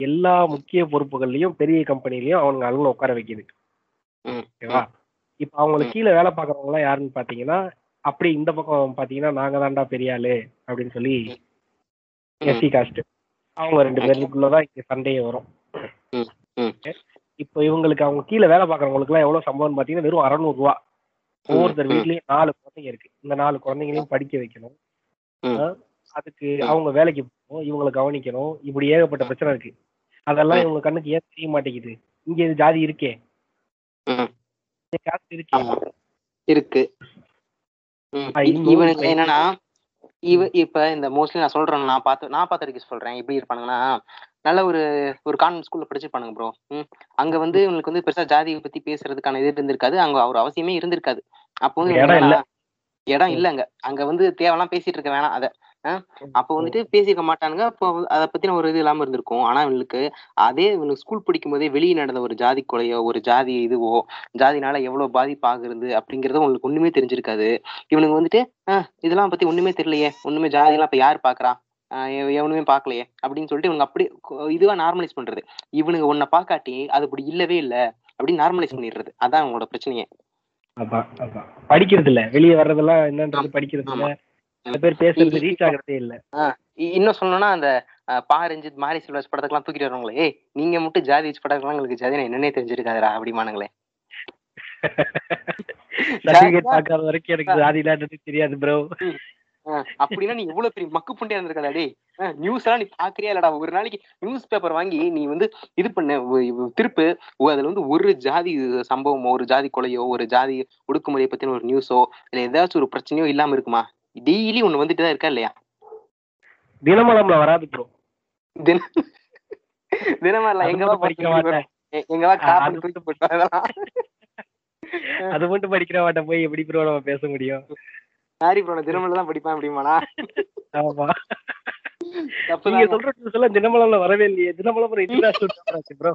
எல்லா முக்கிய பொறுப்புகள்லயும் பெரிய கம்பெனிலயும் அவங்க அவங்கள உட்கார வைக்குது. ஓகேவா? இப்ப அவங்களுக்கு கீழே வேலை பாக்குறவங்க எல்லாம் யாருன்னு பாத்தீங்கன்னா அப்படி இந்த பக்கம் பாத்தீங்கன்னா நாங்க தான்டா பெரிய ஆளு அப்படின்னு சொல்லி எஸ்சி காஸ்ட் அவங்க ரெண்டு பேருக்குள்ளதான் இங்க சண்டையே வரும். இப்போ இவங்களுக்கு அவங்க கீழே வேலை பாக்குறவங்களுக்கு எல்லாம் எவ்வளவு சம்பளம் பாத்தீங்கன்னா வெறும் அறநூறு ரூபா. ஒவ்வொருத்தர். வீட்லயும் நாலு குழந்தைங்க இருக்கு. இந்த நாலு குழந்தைங்களையும் படிக்க வைக்கணும். அதுக்கு. அவங்க வேலைக்கு போகணும் இவங்களை கவனிக்கணும். இப்படி ஏகப்பட்ட பிரச்சனை இருக்கு. அதெல்லாம். இவங்க கண்ணுக்கு ஏன் தெரிய மாட்டேங்குது? இங்க இது ஜாதி இருக்கே. இருக்கே. இருக்கு. இவனுக்கு என்னன்னா இவ இப்ப இந்த மோஸ்ட்லி நான் சொல்றேன் நான் பார்த்து நான் பார்த்த சொல்றேன். எப்படி இருப்பானுங்கன்னா நல்ல ஒரு ஒரு கான்வென்ட் ஸ்கூல்ல படிச்சிருப்பானுங்க ப்ரோ அங்க வந்து இவங்களுக்கு வந்து பெருசா ஜாதியை பத்தி பேசுறதுக்கான இது இருந்திருக்காது. அங்க ஒரு அவசியமே இருந்திருக்காது. அப்போ வந்து இடம் இல்ல. இல்லங்க. அங்க வந்து தேவையெல்லாம் பேசிட்டு இருக்க வேணாம். அத அப்போ வந்துட்டு பேசிக்க மாட்டானுங்க. அப்போ அதை பத்தின ஒரு இது இல்லாம இருந்திருக்கும். ஆனா இவனுக்கு அதே இவனுக்கு ஸ்கூல் படிக்கும் போதே வெளியே நடந்த ஒரு ஜாதி கொலையோ ஒரு ஜாதி இதுவோ ஜாதினால எவ்வளவு பாதிப்பு ஆகுறது அப்படிங்கறது உங்களுக்கு ஒண்ணுமே தெரிஞ்சிருக்காது. இவனுக்கு வந்துட்டு ஆஹ் இதெல்லாம் பத்தி ஒண்ணுமே தெரியலையே. ஒண்ணுமே ஜாதி எல்லாம் இப்ப யார் பாக்குறா? எவனுமே பாக்கலையே. அப்படின்னு சொல்லிட்டு இவங்க அப்படி இதுவா நார்மலைஸ் பண்றது. இவனுங்க உன்னை பாக்காட்டி அது அப்படி இல்லவே இல்ல அப்படின்னு நார்மலைஸ் பண்ணிடுறது. அதான் அவங்களோட பிரச்சனையே. படிக்கிறது இல்ல வெளியே வர்றதெல்லாம் என்னன்றது படிக்கிறது இல்ல சில பேர் பேசுறது ரீச் ஆகுறதே இல்ல. இன்னும் சொல்லணும்னா அந்த பா ரஞ்சித் மாரி செல்வராஜ் படத்துக்கெல்லாம் தூக்கிட்டு வருவாங்களே ஏய் நீங்க மட்டும் ஜாதி வச்சு படத்துக்கெல்லாம் உங்களுக்கு ஜாதி என்னன்னே தெரிஞ்சிருக்காதரா அப்படிமானுங்களே பார்க்காத வரைக்கும் எனக்கு ஜாதி தெரியாது ப்ரோ அப்படின்னா நீ எவ்வளவு பெரிய மக்கு புண்டியா இருந்திருக்காதா டேய் நியூஸ் எல்லாம் நீ பாக்குறியா இல்லடா. ஒரு நாளைக்கு நியூஸ் பேப்பர் வாங்கி நீ வந்து இது பண்ண திருப்பு அதுல வந்து ஒரு ஜாதி சம்பவமோ ஒரு ஜாதி கொலையோ ஒரு ஜாதி ஒடுக்குமுறையை பத்தின ஒரு நியூஸோ இல்ல ஏதாச்சும் ஒரு பிரச்சனையோ இல்லாம இருக்குமா? டெய்லி ஒண்ணு வந்துட்டு தான் இருக்கா இல்லையா? தினமலம்ல வராது ப்ரோ தின தினமா இல்ல அது எங்கவா படிக்க மாட்டேன். எங்கவா காப்பி தூக்கி போட்டு அது மட்டும் படிக்கிற மாட்ட போய் எப்படி ப்ரோ நம்ம பேச முடியும்? சாரி ப்ரோ நான் தினமல தான் படிப்பேன் அப்படிமாடா. ஆமா. நீங்க சொல்ற நியூஸ் எல்லாம் தினமலம்ல வரவே இல்லையே. தினமலம் ஒரு இன்டர்நேஷனல் ப்ரோ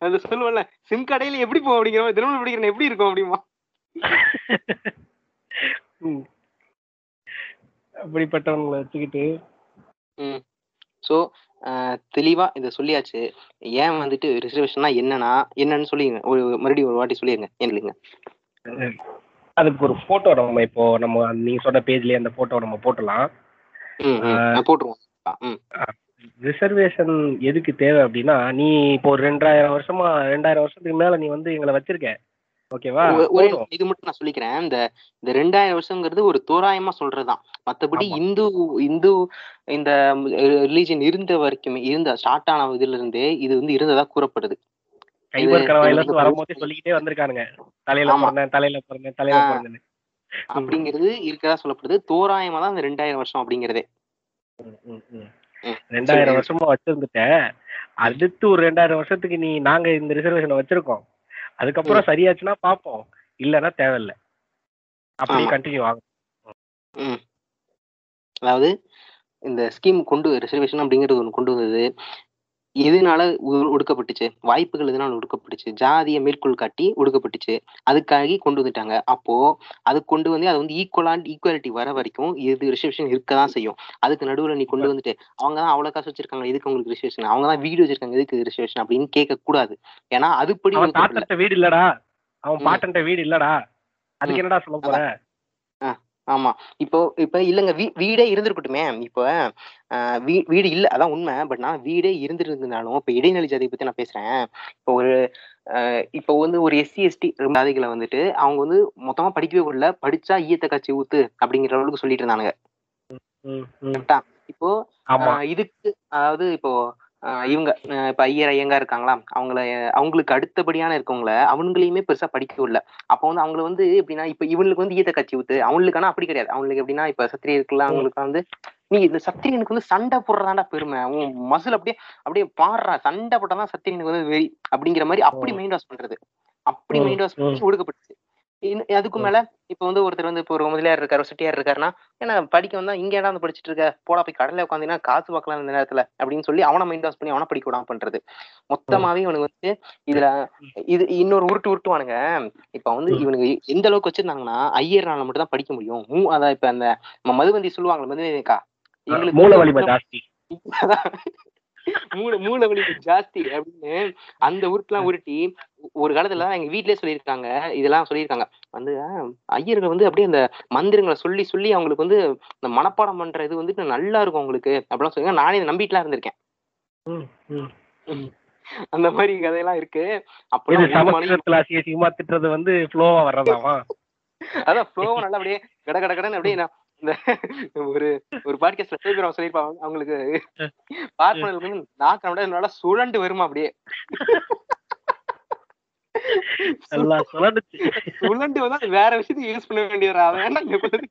அது சொல்லுவல சிம் கடையில எப்படி போகும் அப்படிங்கிற மாதிரி தினமல படிக்கிறேன் எப்படி இருக்கும் அப்படிமா? அப்படிப்பட்டவங்களை வச்சுக்கிட்டு. சோ தெளிவா இத சொல்லியாச்சு. ஏன் வந்துட்டு ரிசர்வேஷன்னா என்னன்னா என்னன்னு சொல்லிங்க ஒரு மறுபடியும் ஒரு வாட்டி சொல்லிருங்க. என்னங்க அதுக்கு ஒரு போட்டோ நம்ம இப்போ நம்ம நீங்க சொன்ன பேஜ்லயே அந்த போட்டோ நம்ம போட்டலாம். ம் ம், போட்டுருவோம். ம். ரிசர்வேஷன் எதுக்கு தேவை அப்படின்னா நீ இப்போ ஒரு ரெண்டாயிரம் வருஷமா ரெண்டாயிரம் வருஷத்துக்கு மேல நீ வந்து எங்களை வச்சிருக்க. ஓகேவா? ஒரே. இது மட்டும் நான் சொல்லிக்கிறேன். இந்த இந்த ரெண்டாயிரம் வருஷங்கிறது ஒரு தோராயமா சொல்றதுதான். மத்தபடி. இந்து இந்து இந்த ரிலீஜன் இருந்த வரைக்குமே இருந்த ஸ்டார்ட் ஆன இதுல இருந்தே இது வந்து இருந்ததா கூறப்படுது. கைபர் கணவாயில வரும்போதே சொல்லிக்கிட்டே வந்திருக்கானுங்க. தலையில. பிறந்தேன் தலையில பிறந்தேன் தலையில. பிறந்தேன் அப்படிங்கிறது இருக்கதா சொல்லப்படுது. தோராயமா தான் இந்த ரெண்டாயிரம் வருஷம் அப்படிங்கிறதே. ரெண்டாயிரம் வருஷமா வச்சிருந்துட்டேன். அடுத்து ஒரு ரெண்டாயிரம் வருஷத்துக்கு நீ நாங்க இந்த ரிசர்வேஷனை வச்சிருக்கோம். அதுக்கப்புறம் சரியாச்சுன்னா பாப்போம். இல்லைன்னா தேவையில்ல. அப்படியே. கண்டினியூ ஆகும். அதாவது இந்த ஸ்கீம் கொண்டு ரிசர்வேஷன் அப்படிங்கிறது ஒன்று கொண்டு வந்தது. எதனால ஒடுக்கப்பட்டுச்சு? வாய்ப்புகள் எதனால ஒடுக்கப்பட்டுச்சு? ஜாதியை மேற்கோள் காட்டி ஒடுக்கப்பட்டுச்சு. அதுக்காக கொண்டு வந்துட்டாங்க. அப்போ அது கொண்டு வந்து அது வந்து ஈக்குவலா ஈக்குவாலிட்டி வர வரைக்கும் இது ரிசர்வேஷன் இருக்க தான் செய்யும். அதுக்கு நடுவுல நீ கொண்டு வந்துட்டு அவங்க தான் அவ்வளவு காசு வச்சிருக்காங்க எதுக்கு உங்களுக்கு ரிசர்வேஷன் அவங்க தான் வீடு வச்சிருக்காங்க எதுக்கு ரிசர்வேஷன் அப்படின்னு கேட்க கூடாது ஏன்னா அதுபடி வீடு இல்லடா. அவன் ம். பாட்டன்ட்ட வீடு இல்லடா. அதுக்கு என்னடா சொல்ல போற? ஆமா. இப்போ இப்ப இல்லங்க. வீ வீடே இருந்திருக்கட்டுமே. இப்போ ஆஹ் வீ வீடு இல்ல. அதான் உண்மை. பட் நான் வீடே இருந்திருந்தாலும் இப்ப இடைநிலை ஜாதியை பத்தி நான் பேசுறேன். இப்போ ஒரு ஆஹ் இப்போ வந்து ஒரு எஸ்சி எஸ்டி ஜாதிகளை வந்துட்டு அவங்க வந்து மொத்தமா படிக்கவே விடல படிச்சா ஈயத்த காட்சி ஊத்து அப்படிங்கிற அளவுக்கு சொல்லிட்டு இருந்தானுங்க. ம், ம். கரெக்டா இப்போ ஆமா. ஆஹ் இதுக்கு அதாவது இப்போ இவங்க இப்ப ஐயர் ஐயங்கா இருக்காங்களா? அவங்கள அவங்களுக்கு அடுத்தபடியான இருக்கவங்கள அவங்களையுமே பெருசா படிக்க விடல. அப்போ வந்து அவங்கள வந்து எப்படின்னா இப்ப இவங்களுக்கு வந்து ஈத்த கட்சி ஊத்து அவங்களுக்கு ஆனா அப்படி கிடையாது. அவங்களுக்கு எப்படின்னா இப்ப சத்திரியருக்குல அவங்களுக்கு வந்து நீ இந்த சத்திரியனுக்கு வந்து சண்டை போடுறதாண்டா பெருமை. உன் மசில் அப்படியே அப்படியே பாடுறா. சண்டை போட்டாதான் சத்திரியனுக்கு வந்து வெறி அப்படிங்கிற மாதிரி அப்படி மைண்ட் வாஷ் பண்றது. அப்படி மைண்ட் வாஷ் பண்ணி ம். அதுக்கு மேல இப்ப வந்து ஒருத்தர் வந்து இப்போ ஒரு முதலியார் இருக்காரு செட்டியார் இருக்காருன்னா ஏன்னா படிக்க வந்தா இங்க ஏடா வந்து படிச்சிட்டு இருக்க போடா போய் கடல்ல உட்காந்தீங்கன்னா காசு பார்க்கலாம் இந்த நேரத்துல அப்படின்னு சொல்லி அவனை மைண்ட் வாஷ் பண்ணி அவனை படிக்க விடாம பண்றது. மொத்தமாவே இவனுக்கு வந்து இதுல இது இன்னொரு உருட்டு உருட்டுவானுங்க. இப்ப வந்து. இவனுக்கு எந்த அளவுக்கு வச்சிருந்தாங்கன்னா ஐயர்னால மட்டும் தான் படிக்க முடியும். மூ அதான் இப்ப அந்த நம்ம மதுவந்தி சொல்லுவாங்கல்ல மதுவந்திக்கா மூல வலிமை ஜாஸ்தி. அதான் மூளை மூளை வலிமை ஜாஸ்தி அப்படின்னு அந்த உருட்டுலாம் உருட்டி ஒரு காலத்துல எங்க வீட்லயே சொல்லியிருக்காங்க. இதெல்லாம் சொல்லியிருக்காங்க. வந்து ஐயர்கள் வந்து அப்படியே அந்த மந்திரங்களை சொல்லி சொல்லி அவங்களுக்கு வந்து இந்த மனப்பாடம் பண்ற இது வந்துட்டு நல்லா இருக்கும் அவங்களுக்கு அப்படிலாம் சொல்லுங்க நானே இதை நம்பிட்டுலாம் இருந்திருக்கேன். அந்த மாதிரி கதையெல்லாம் இருக்கு. திட்டுறது வந்து ஃப்ளோவா வர்றதாவா? அதான் ஃப்ளோ நல்லா அப்படியே கட கட கடன்னு அப்படியே நான் ஒரு ஒரு பாட்காஸ்ட்ல பேசுறவங்க சொல்லியிருப்பாங்க. அவங்களுக்கு பார்ப்பனர்களுக்கு நாக்கு அப்படியே நல்லா சுழண்டு வருமா அப்படியே. சுழண்டு வந்து வேற விஷயத்துக்கு யூஸ் பண்ண கொண்டு வந்து.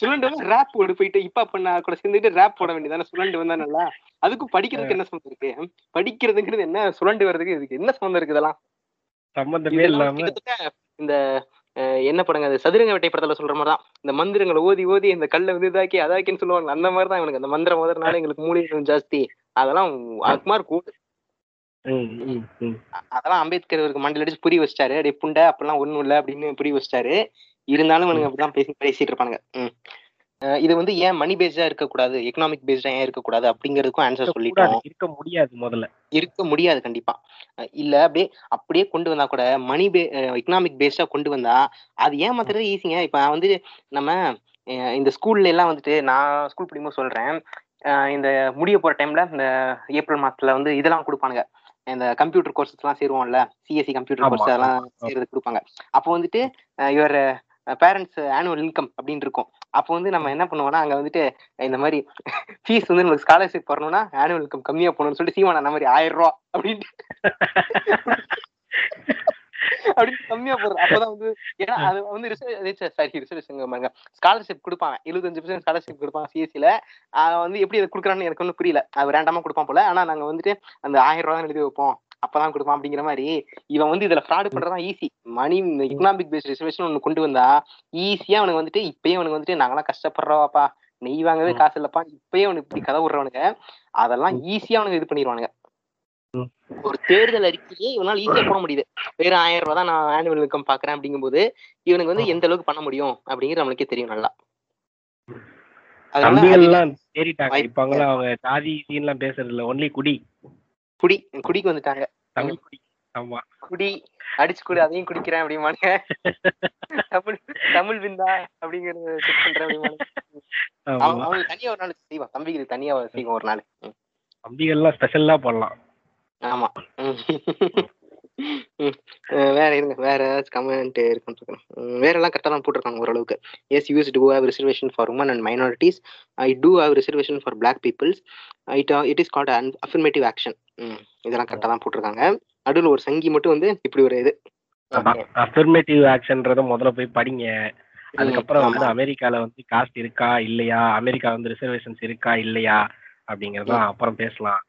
சுழண்டு வந்து ரேப் போடு போயிட்டு இப்ப பண்ண கூட சேர்ந்துட்டு ரேப் போட வேண்டியதானே? சுழண்டு வந்தா நல்லா. அதுக்கும் படிக்கிறதுக்கு என்ன சம்மந்தம் இருக்கு? படிக்கிறதுங்கிறது என்ன? சுழண்டு வர்றதுக்கு இதுக்கு என்ன சம்மந்தம் இருக்கு இதெல்லாம்? சம்பந்தமே இல்லாம இந்த என்ன படங்க அது? சதுரங்க வேட்டை படத்துல சொல்ற மாதிரி தான் இந்த மந்திரங்களை ஓதி ஓதி இந்த கல்லை வந்து இதாக்கி அதாக்கின்னு சொல்லுவாங்க. அந்த மாதிரி தான் இவனுக்கு. அந்த மந்திரம் ஓதுறதுனால எங்களுக்கு மூலிகை ஜாஸ்தி. அதெல்லாம் அக்மார் ம். அதெல்லாம் அம்பேத்கர் இவருக்கு மண்டல அடிச்சு புரிய வச்சிட்டாரு. டே புண்டை அப்பெல்லாம் ஒண்ணும் இல்ல அப்படின்னு புரிய வச்சிட்டாரு. இருந்தாலும் இவனுங்க அப்படிதான் பேசி பேசிட்டு இருப்பானுங்க. இது வந்து ஏன் மணி பேஸ்டா இருக்கக்கூடாது எக்கனாமிக் பேஸ்டா ஏன் இருக்கக்கூடாது அப்படிங்கிறதுக்கும் ஆன்சர் சொல்லிட்டோம். கூடாது, இருக்க முடியாது முதல்ல. இருக்க முடியாது கண்டிப்பா. இல்ல அப்படியே அப்படியே கொண்டு வந்தா கூட மணி பே எக்கனாமிக் பேஸ்டா கொண்டு வந்தா அது ஏமாத்துறது ஈஸிங்க இப்ப நான் வந்து நம்ம இந்த ஸ்கூல்ல எல்லாம் வந்துட்டு நான் ஸ்கூல் படிக்கும்போது சொல்றேன் இந்த முடிய போற டைம்ல இந்த ஏப்ரல் மாசத்துல வந்து இதெல்லாம் கொடுப்பானுங்க. இந்த கம்ப்யூட்டர் கோர்சஸ் எல்லாம் சேருவோம்ல சிஎஸ்சி கம்ப்யூட்டர் கோர்ஸ் அதெல்லாம். சேர்றது கொடுப்பாங்க. அப்போ வந்துட்டு இவர் பேரண்ட்ஸ் ஆனுவல் இன்கம் அப்படின்னு இருக்கும். அப்போ வந்து நம்ம என்ன பண்ணுவோம்னா அங்க வந்துட்டு இந்த மாதிரி ஃபீஸ் வந்து நமக்கு ஸ்காலர்ஷிப் வரணும்னா ஆனுவல் இன்கம் கம்மியா போகணும்னு சொல்லிட்டு சீமான் அந்த மாதிரி ஆயிரம் ரூபா அப்படின்ட்டு. அப்படின்னு கம்மியா போடுறது அப்பதான் வந்து ஏன்னா அது வந்து ரிசர்வ் சாரி ரிசர்வேஷன் ஸ்காலர்ஷிப் கொடுப்பாங்க எழுபத்தஞ்சு பர்சன்ட் ஸ்காலர்ஷிப் கொடுப்பாங்க சிஎஸ்சில வந்து எப்படி அதை கொடுக்குறான்னு எனக்கு ஒன்றும் புரியல. அது ரேண்டமா கொடுப்பான் போல. ஆனா நாங்க வந்துட்டு அந்த ஆயிரம் ரூபா தான் எழுதி வைப்போம். அப்பதான் கொடுப்பான் அப்படிங்கிற மாதிரி இவன் வந்து இதுல ஃப்ராடு பண்றதுதான் easy money economic based reservation ஒண்ணு கொண்டு வந்தா ஈஸியா அவனுக்கு வந்துட்டு இப்பயே அவனுக்கு வந்துட்டு நாங்கெல்லாம் கஷ்டப்படுறவாப்பா நெய் வாங்கவே. காசு இல்லப்பா இப்பயே அவனுக்கு இப்படி கதை விடுறவனுங்க. அதெல்லாம் ஈஸியா அவனுக்கு இது பண்ணிடுவானுங்க. ஒரு தேர்தல் அறிக்கையே இவனால ஈஸியா போட முடியுது. வெறும் ஆயிரம் ரூபாய் தான் நான் ஆனுவல் இன்கம் பாக்குறேன் அப்படிங்கும்போது இவனுக்கு வந்து எந்த அளவுக்கு பண்ண முடியும் அப்படிங்கிறது நம்மளுக்கே தெரியும் நல்லா. அதனால தம்பிகள் அது எல்லாம் தேறிட்டாங்க வாய்ப்பு இப்ப அவங்க ஜாதி சீன்லாம் பேசுறது இல்ல. ஒன்லி குடி. குடி குடிக்கு வந்துட்டாங்க. தமிழ் குடி. ஆமா. குடி. அடிச்சு குடி அதையும் குடிக்கிறேன் அப்படிமானுங்க தமிழ் தமிழ் விந்தா அப்படிங்கறது செக் பண்றேன் அப்படிமானுங்க தனியா ஒரு நாள் செய்வான் தம்பிகளுக்கு தனியா செய்வான் ஒரு நாள். ம். தம்பிகள்லாம் ஸ்பெஷலா போடலாம். ஆமா. வேற இருங்க. வேற ஏதாச்சும் கமெண்ட் இருக்குன்னு வேற எல்லாம் கரெக்டாக தான் போட்டிருக்காங்க ஓரளவுக்கு. Yes use to have reservation for women and minorities I do have reservation for black peoples it it is called an affirmative action இதெல்லாம் கரெக்டாக தான் போட்டிருக்காங்க. நடுவில் ஒரு சங்கி மட்டும் வந்து இப்படி ஒரு இது. அஃபர்மேட்டிவ் ஆக்ஷன்றத முதல்ல போய் படிங்க. அதுக்கப்புறம் வந்து. அமெரிக்கால வந்து காஸ்ட் இருக்கா இல்லையா? அமெரிக்கா வந்து ரிசர்வேஷன்ஸ் இருக்கா இல்லையா? அப்படிங்கறதெல்லாம் அப்புறம் பேசலாம்.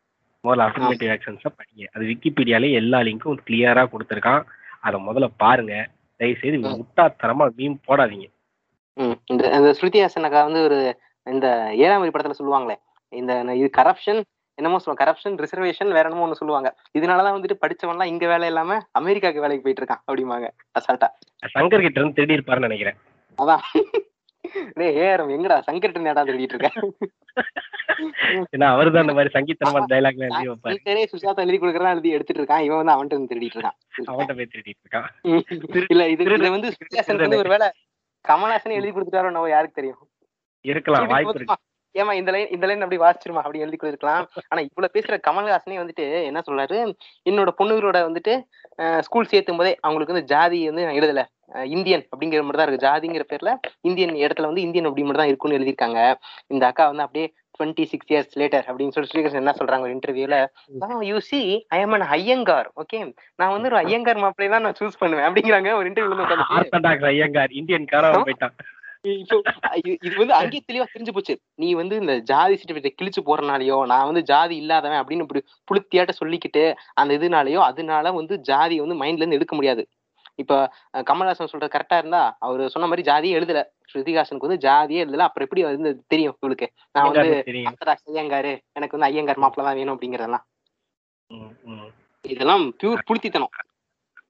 முதல்ல அஃபர்மேட்டிவ் ஆக்ஷன்ஸை படிங்க. அது விக்கிபீடியாலே எல்லா லிங்க்கும் கிளியரா கொடுத்துருக்கான். அதை முதல்ல பாருங்க. தயவு செய்து ம். முட்டாத்தனமா மீம் போடாதீங்க. இந்த இந்த ஸ்ருதி ஹாசன் அக்கா வந்து ஒரு இந்த ஏழாம் வரி படத்துல சொல்லுவாங்களே இந்த இது கரப்ஷன் என்னமோ சொல்லுவாங்க கரப்ஷன் ரிசர்வேஷன் வேற என்னமோ ஒண்ணு சொல்லுவாங்க. இதனாலதான் வந்துட்டு படிச்சவன்லாம் இங்க வேலை இல்லாம அமெரிக்காக்கு வேலைக்கு போயிட்டு இருக்கான் அப்படிம்பாங்க அசால்ட்டா. சங்கர் கிட்ட இருந்து திருடி இருப்பாருன்னு நினைக்கிறேன். அதான். டேய் ஏறம் எங்கடா சங்கர்ட்ட நேடா தேடிட்டு இருக்க ஏன்னா அவர் தான் இந்த மாதிரி சங்கீதமான டைலாக்ல எழுதி வைப்பாரு. சங்கரே சுஜாதா எழுதி கொடுக்கறதா எழுதி எடுத்துட்டு இருக்கான் இவன் வந்து அவன்கிட்ட இருந்து திருடிட்டு இருக்கான் அவன்கிட்ட போய் திருடிட்டு இருக்கான் இல்ல இது இதை வந்து ஹாசன் வந்து ஒருவேளை கமல்ஹாசனே எழுதி கொடுத்துட்டாரோ நம்ம யாருக்கு தெரியும்? இருக்கலாம் வாய்ப்பு இருக்கு. ஏமா இந்த லைன் இந்த லைன் அப்படி வாசிச்சிருமா? அப்படி எழுதி கொடுத்துருக்கலாம். ஆனா இவ்வளவு பேசுற கமல்ஹாசனே வந்துட்டு என்ன சொல்றாரு? என்னோட பொண்ணுகளோட வந்துட்டு ஸ்கூல் சேர்த்தும் போதே அவங்களுக்கு வந்து ஜாதி வந்து நான் எழுதல. இந்தியன் அப்படிங்கிற மாதிரி தான் இருக்கு. ஜாதிங்கிற பேர்ல இந்தியன் இடத்துல வந்து இந்தியன் அப்படி மட்டும் தான் இருக்கும்னு எழுதியிருக்காங்க. இந்த அக்கா வந்து அப்படியே டுவெண்ட்டி சிக்ஸ் இயர்ஸ் லேட்டர் அப்படின்னு சொல்லி ஸ்ரீகிருஷ்ணன் என்ன சொல்றாங்க ஒரு இன்டர்வியூல you see I am an Iyengar okay நான் வந்து ஒரு ஐயங்கார் மாப்பிளை தான் நான் சூஸ் பண்ணுவேன் அப்படிங்கிறாங்க ஒரு இன்டர்வியூல ஐயங்கார் இந்தியன் காரவன் போயிட்டான். இது வந்து அங்கேயே தெளிவா தெரிஞ்சு போச்சு. நீ வந்து இந்த ஜாதி சர்டிபிகேட் கிழிச்சு போறனாலயோ நான் வந்து ஜாதி இல்லாதவன் அப்படின்னு இப்படி புளுத்தியாட்ட சொல்லிக்கிட்டு அந்த இதனாலயோ அதனால வந்து ஜாதி வந்து மைண்ட்ல இருந்து எடுக்க முடியாது. இப்ப கமல்ஹாசன் சொல்றது கரெக்டா இருந்தா அவர் சொன்ன மாதிரி ஜாதியே எழுதல. ஸ்ருதிஹாசனுக்கு வந்து ஜாதியே எழுதல. அப்புறம் எப்படி வந்து தெரியும் இவளுக்கு? நான் வந்து ஐயங்காரு எனக்கு வந்து ஐயங்கார் மாப்பிள்ள தான் வேணும் அப்படிங்கறதெல்லாம். இதெல்லாம் பியூர் புளுத்தித்தனம்.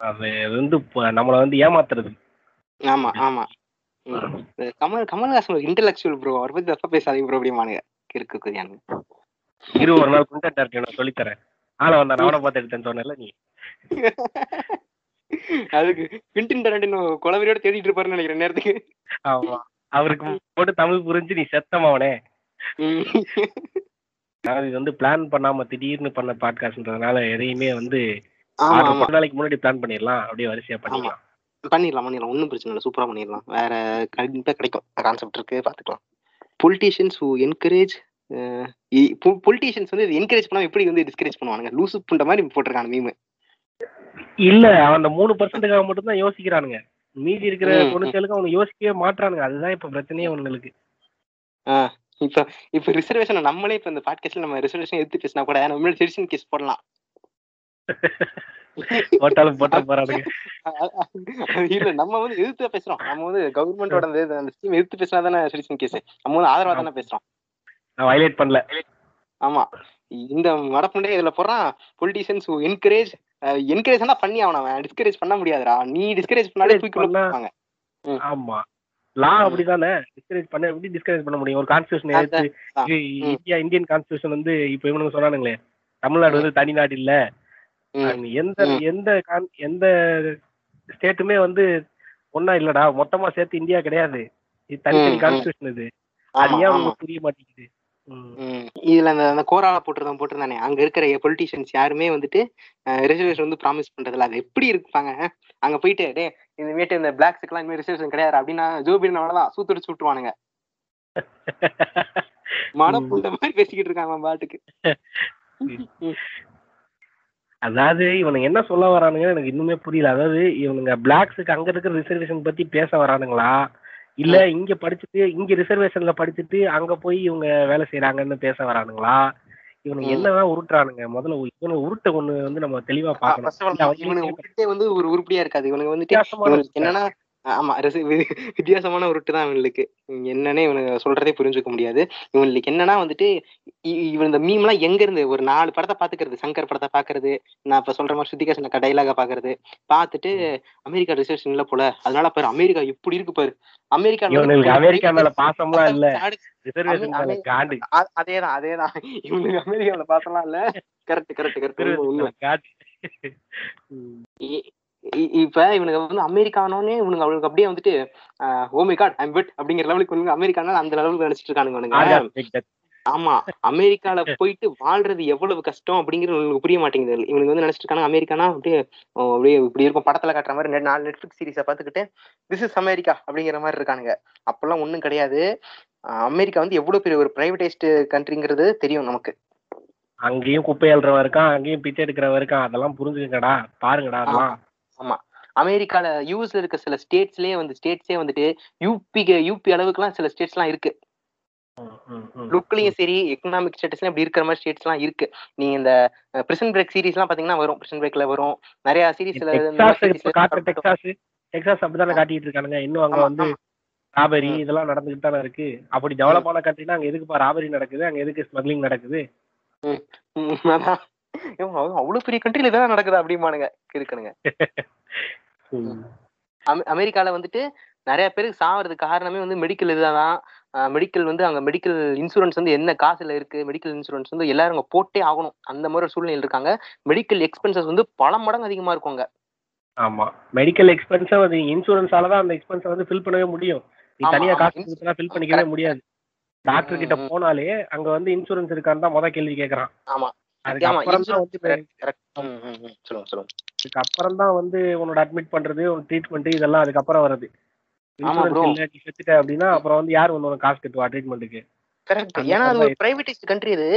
அது வந்து நம்மள வந்து ஏமாத்துறது. ஆமா ஆமா. கமல் கமல்ஹாசன் ஒரு இன்டெலக்சுவல் ப்ரோ அவரை பத்தி தப்பா பேசாதீங்க ப்ரோ அப்படிமானுங்க இருக்கு குதியானுங்க இரு ஒரு நாள் குண்டர் டார்ட்டி நான் சொல்லித்தரேன். ஆளை வந்தான் அவனை பார்த்து எடுத்தேன்னு சொன்னேன்ல நீ. அதுக்கு குவிண்டின் டரண்டினோ குளவரியோட தேடிட்டு இருப்பாருன்னு நினைக்கிறேன் நேரத்துக்கு. ஆமா. அவருக்கு போட்டு தமிழ் புரிஞ்சு நீ செத்தமாவனே இது வந்து பிளான் பண்ணாம திடீர்னு பண்ண பாட்காஸ்ட்ன்றதுனால எதையுமே வந்து நாளைக்கு முன்னாடி பிளான் பண்ணிடலாம் அப்படியே வரிசையா பண்ணிக்கலாம் பண்ணிடலாம். பண்ணிடலாம் ஒன்றும் பிரச்சனை இல்லை. சூப்பரா பண்ணிடலாம். வேற கண்டிப்பா கிடைக்கும். கான்செப்ட் இருக்கு பாத்துக்கலாம். பொலிட்டீஷியன்ஸ் ஹூ என்கரேஜ் பொலிட்டீஷியன்ஸ் வந்து என்கரேஜ் பண்ணாம எப்படி வந்து டிஸ்கரேஜ் பண்ணுவானுங்க? லூசு புண்ட மாதிரி போட்டிருக்காங்க மீம் இல்ல அந்த மூணு பர்சன்ட்டுக்காக மட்டும் தான் யோசிக்கிறானுங்க. மீதி இருக்கிற. தொண்ணூத்தேழுக்கு அவனுக்கு யோசிக்கவே மாட்றானுங்க. அதுதான் இப்ப பிரச்சனையே அவனுங்களுக்கு. ஆஹ் இப்ப இப்ப ரிசர்வேஷன் நம்மளே இப்ப இந்த பாட்காஸ்ட்ல நம்ம ரிசர்வேஷன் எடுத்து பேசினா கூட நம்ம செடிஷன் கேஸ் போடலாம். போட்டாலும் போட்டா போறானுங்க. இல்ல நம்ம வந்து எதிர்த்து பேசுறோம். நம்ம வந்து கவர்மெண்டோட அந்த ஸ்கீம் எதிர்த்து பேசினா தானே செடிஷன் கேஸ் நம்ம வந்து ஆதரவா தானே பேசுறோம். நான் வயலேட் பண்ணல. ஆமா. இந்த மடப்புண்டே இதுல போறான் பொலிட்டிஷியன்ஸ் என்கரேஜ் என்கரேஜ் தான் பண்ணி அவன். டிஸ்கரேஜ் பண்ண முடியாதுடா. நீ டிஸ்கரேஜ் பண்ணாலே தூக்கி போடுவாங்க ஆமா. லா அப்படிதானே? டிஸ்கரேஜ் பண்ண எப்படி டிஸ்கரேஜ் பண்ண முடியும்? ஒரு கான்ஸ்டியூஷன் எடுத்து. இந்தியா இந்தியன் கான்ஸ்டியூஷன் வந்து இப்ப இவனுங்க சொன்னானுங்களே தமிழ்நாடு வந்து தனிநாடு இல்ல. எந்த. எந்த எந்த ஸ்டேட்டுமே வந்து ஒன்னா இல்லடா. மொத்தமா சேர்த்து இந்தியா கிடையாது. இது தனித்தனி. கான்ஸ்டியூஷன் இது. அது ஏன் உங்களுக்கு புரிய மாட்டேங்குது. இதுல அந்த அந்த கோரால போட்டிருந்தான் போட்டிருந்தானே அங்க இருக்கிற பொலிட்டிஷியன்ஸ் யாருமே வந்துட்டு ரிசர்வேஷன் வந்து ப்ராமிஸ் பண்றதுல அது எப்படி இருப்பாங்க? அங்க போயிட்டு டே இந்த வீட்டு இந்த பிளாக்ஸுக்கு எல்லாம் ரிசர்வேஷன் கிடையாது அப்படின்னா ஜோ பிடன் அவ்வளவுதான் சூத்துடிச்சு விட்டுருவானுங்க. மனப்புண்ட மாதிரி பேசிக்கிட்டு இருக்காங்க பாட்டுக்கு. அதாவது இவனுங்க என்ன சொல்ல வரானுங்க எனக்கு இன்னுமே புரியல. அதாவது இவனுங்க பிளாக்ஸுக்கு அங்க இருக்கிற ரிசர்வேஷன் பத்தி பேச வரானுங்களா? இல்ல இங்க படிச்சுட்டு இங்க ரிசர்வேஷன்ல படிச்சுட்டு அங்க போய் இவங்க வேலை செய்யறாங்கன்னு பேச வரானுங்களா? இவனுங்க ம். என்னதான் உருட்டுறானுங்க? முதல்ல இவனுங்க உருட்ட ஒண்ணு வந்து நம்ம தெளிவா இவனுக்கு உருட்டே வந்து ஒரு உருப்படியா இருக்காது. இவனுக்கு வந்துட்டு இவனுக்கு என்னன்னா ஆமா ரிச- வித்தியாசமான உருட்டு தான் இவனுக்கு. என்னன்னே இவனுக்கு சொல்றதே புரிஞ்சுக்க முடியாது. இவனுக்கு என்னன்னா வந்துட்டு இவன் இந்த மீம் எல்லாம் எங்க இருந்து ஒரு நாலு படத்தை பாத்துக்கிறது சங்கர் படத்தை பாக்குறது நான் இப்ப சொல்ற மாதிரி ஸ்ருதிகாசன் டைலாக பாக்குறது பார்த்துட்டு அமெரிக்கா இல்ல போல. அதனால பாரு அமெரிக்கா எப்படி இருக்கு பாரு. அமெரிக்கா அமெரிக்கா மேல பாசம்லாம் இல்ல. அதேதான் அதேதான். இவனுக்கு அமெரிக்காவில பாசலாம் இல்ல. கரெக்ட் கரெக்ட் கரெக்ட் உண்மை இப்ப இவனுக்கு வந்து அமெரிக்கானோனே இவனுக்கு அவளுக்கு அப்படியே வந்துட்டு ஓமை காட் ஐம் பெட் அப்படிங்கிற லெவலுக்கு இவனுங்க அமெரிக்கானால அந்த லெவலுக்கு நினைச்சிட்டு இருக்கானுங்க. ஆமா அமெரிக்கால போயிட்டு வாழ்றது எவ்வளவு கஷ்டம் அப்படிங்கிறது இவனுக்கு புரிய மாட்டேங்குது. இவனுக்கு வந்து நினைச்சிட்டு இருக்காங்க அமெரிக்கானா? அப்படியே அப்படியே இப்படி இருக்கும் படத்துல காட்டுற மாதிரி நாலு நெட்ஃபிளிக்ஸ் சீரிஸை பார்த்துக்கிட்டு திஸ் இஸ் அமெரிக்கா அப்படிங்கிற மாதிரி இருக்கானுங்க. அப்பெல்லாம் ஒண்ணும் கிடையாது. அமெரிக்கா வந்து எவ்வளவு பெரிய ஒரு பிரைவேடைஸ்டு கண்ட்ரிங்கிறது தெரியும் நமக்கு. அங்கேயும் குப்பை அள்ளுறவன் இருக்கான் அங்கேயும் பிச்சை எடுக்கிறவன் இருக்கான். அதெல்லாம் புரிஞ்சுக்கங்கடா பாருங்கடா அதெல்லாம். ஆமா. அமெரிக்கால யூஎஸ்ல இருக்க சில ஸ்டேட்ஸ்லயே வந்து ஸ்டேட்ஸே வந்துட்டு யூபிக்கு யூபி அளவுக்குலாம் சில ஸ்டேட்ஸ் எல்லாம் இருக்கு. லுக்லயும் சரி எக்கனாமிக் ஸ்டேட்டஸ்லாம் இப்படி இருக்கிற மாதிரி ஸ்டேட்ஸ் எல்லாம் இருக்கு. நீங்க இந்த பிரிசன் பிரேக் சீரிஸ் எல்லாம் பாத்தீங்கன்னா வரும். பிரிசன் பிரேக்ல வரும். நிறைய சீரிஸ்ல டெக்சாஸ் அப்படித்தானே காட்டிட்டு இருக்கானுங்க. இன்னும் அங்க வந்து ராபரி இதெல்லாம் நடந்துகிட்டு தானே இருக்கு. அப்படி டெவலப் ஆன கண்ட்ரினா அங்க எதுக்குப்பா ராபரி நடக்குது? அங்க எதுக்கு ஸ்மக்லிங் நடக்குது? அவ்வளவு பெரிய கண்ட்ரில இதெல்லாம் நடக்குது அப்படிமானுங்க இருக்குனுங்க அமெ- அமெரிக்கால வந்துட்டு நிறைய பேருக்கு சாவறதுக்கு காரணமே வந்து மெடிக்கல் இதுதான். மெடிக்கல் வந்து அங்க மெடிக்கல் இன்சூரன்ஸ் வந்து என்ன காசுல இருக்கு மெடிக்கல் இன்சூரன்ஸ் வந்து எல்லாரும் அங்க போட்டே ஆகணும். அந்த மாதிரி ஒரு சூழ்நிலை இருக்காங்க. மெடிக்கல் எக்ஸ்பென்சஸ் வந்து பல மடங்கு அதிகமா இருக்குங்க. ஆமா. மெடிக்கல் எக்ஸ்பென்ஸை அது இன்சூரன்ஸால தான் அந்த எக்ஸ்பென்ஸை வந்து ஃபில் பண்ணவே முடியும். நீ தனியா. காசு ஃபில் பண்ணிக்கவே. முடியாது. டாக்டர் கிட்ட. போனாலே அங்க வந்து இன்சூரன்ஸ் இருக்கான்னு தான் முத கேள்வி கேக்குறான். ஆமா. அதுக்கு ஆமா அப்புறம் தான் வந்து உன்னோட அட்மிட் பண்றது உன் ட்ரீட்மெண்ட் இதெல்லாம் அதுக்கப்புறம் வருது. செத்துட்ட அப்படின்னா அப்புறம் வந்து யார் உன்னோட காசு கட்டுவா ட்ரீட்மெண்ட்டுக்கு கரெக்ட் ஏன்னா அது ஒரு பிரைவேடைஸ்ட் கண்ட்ரி இது.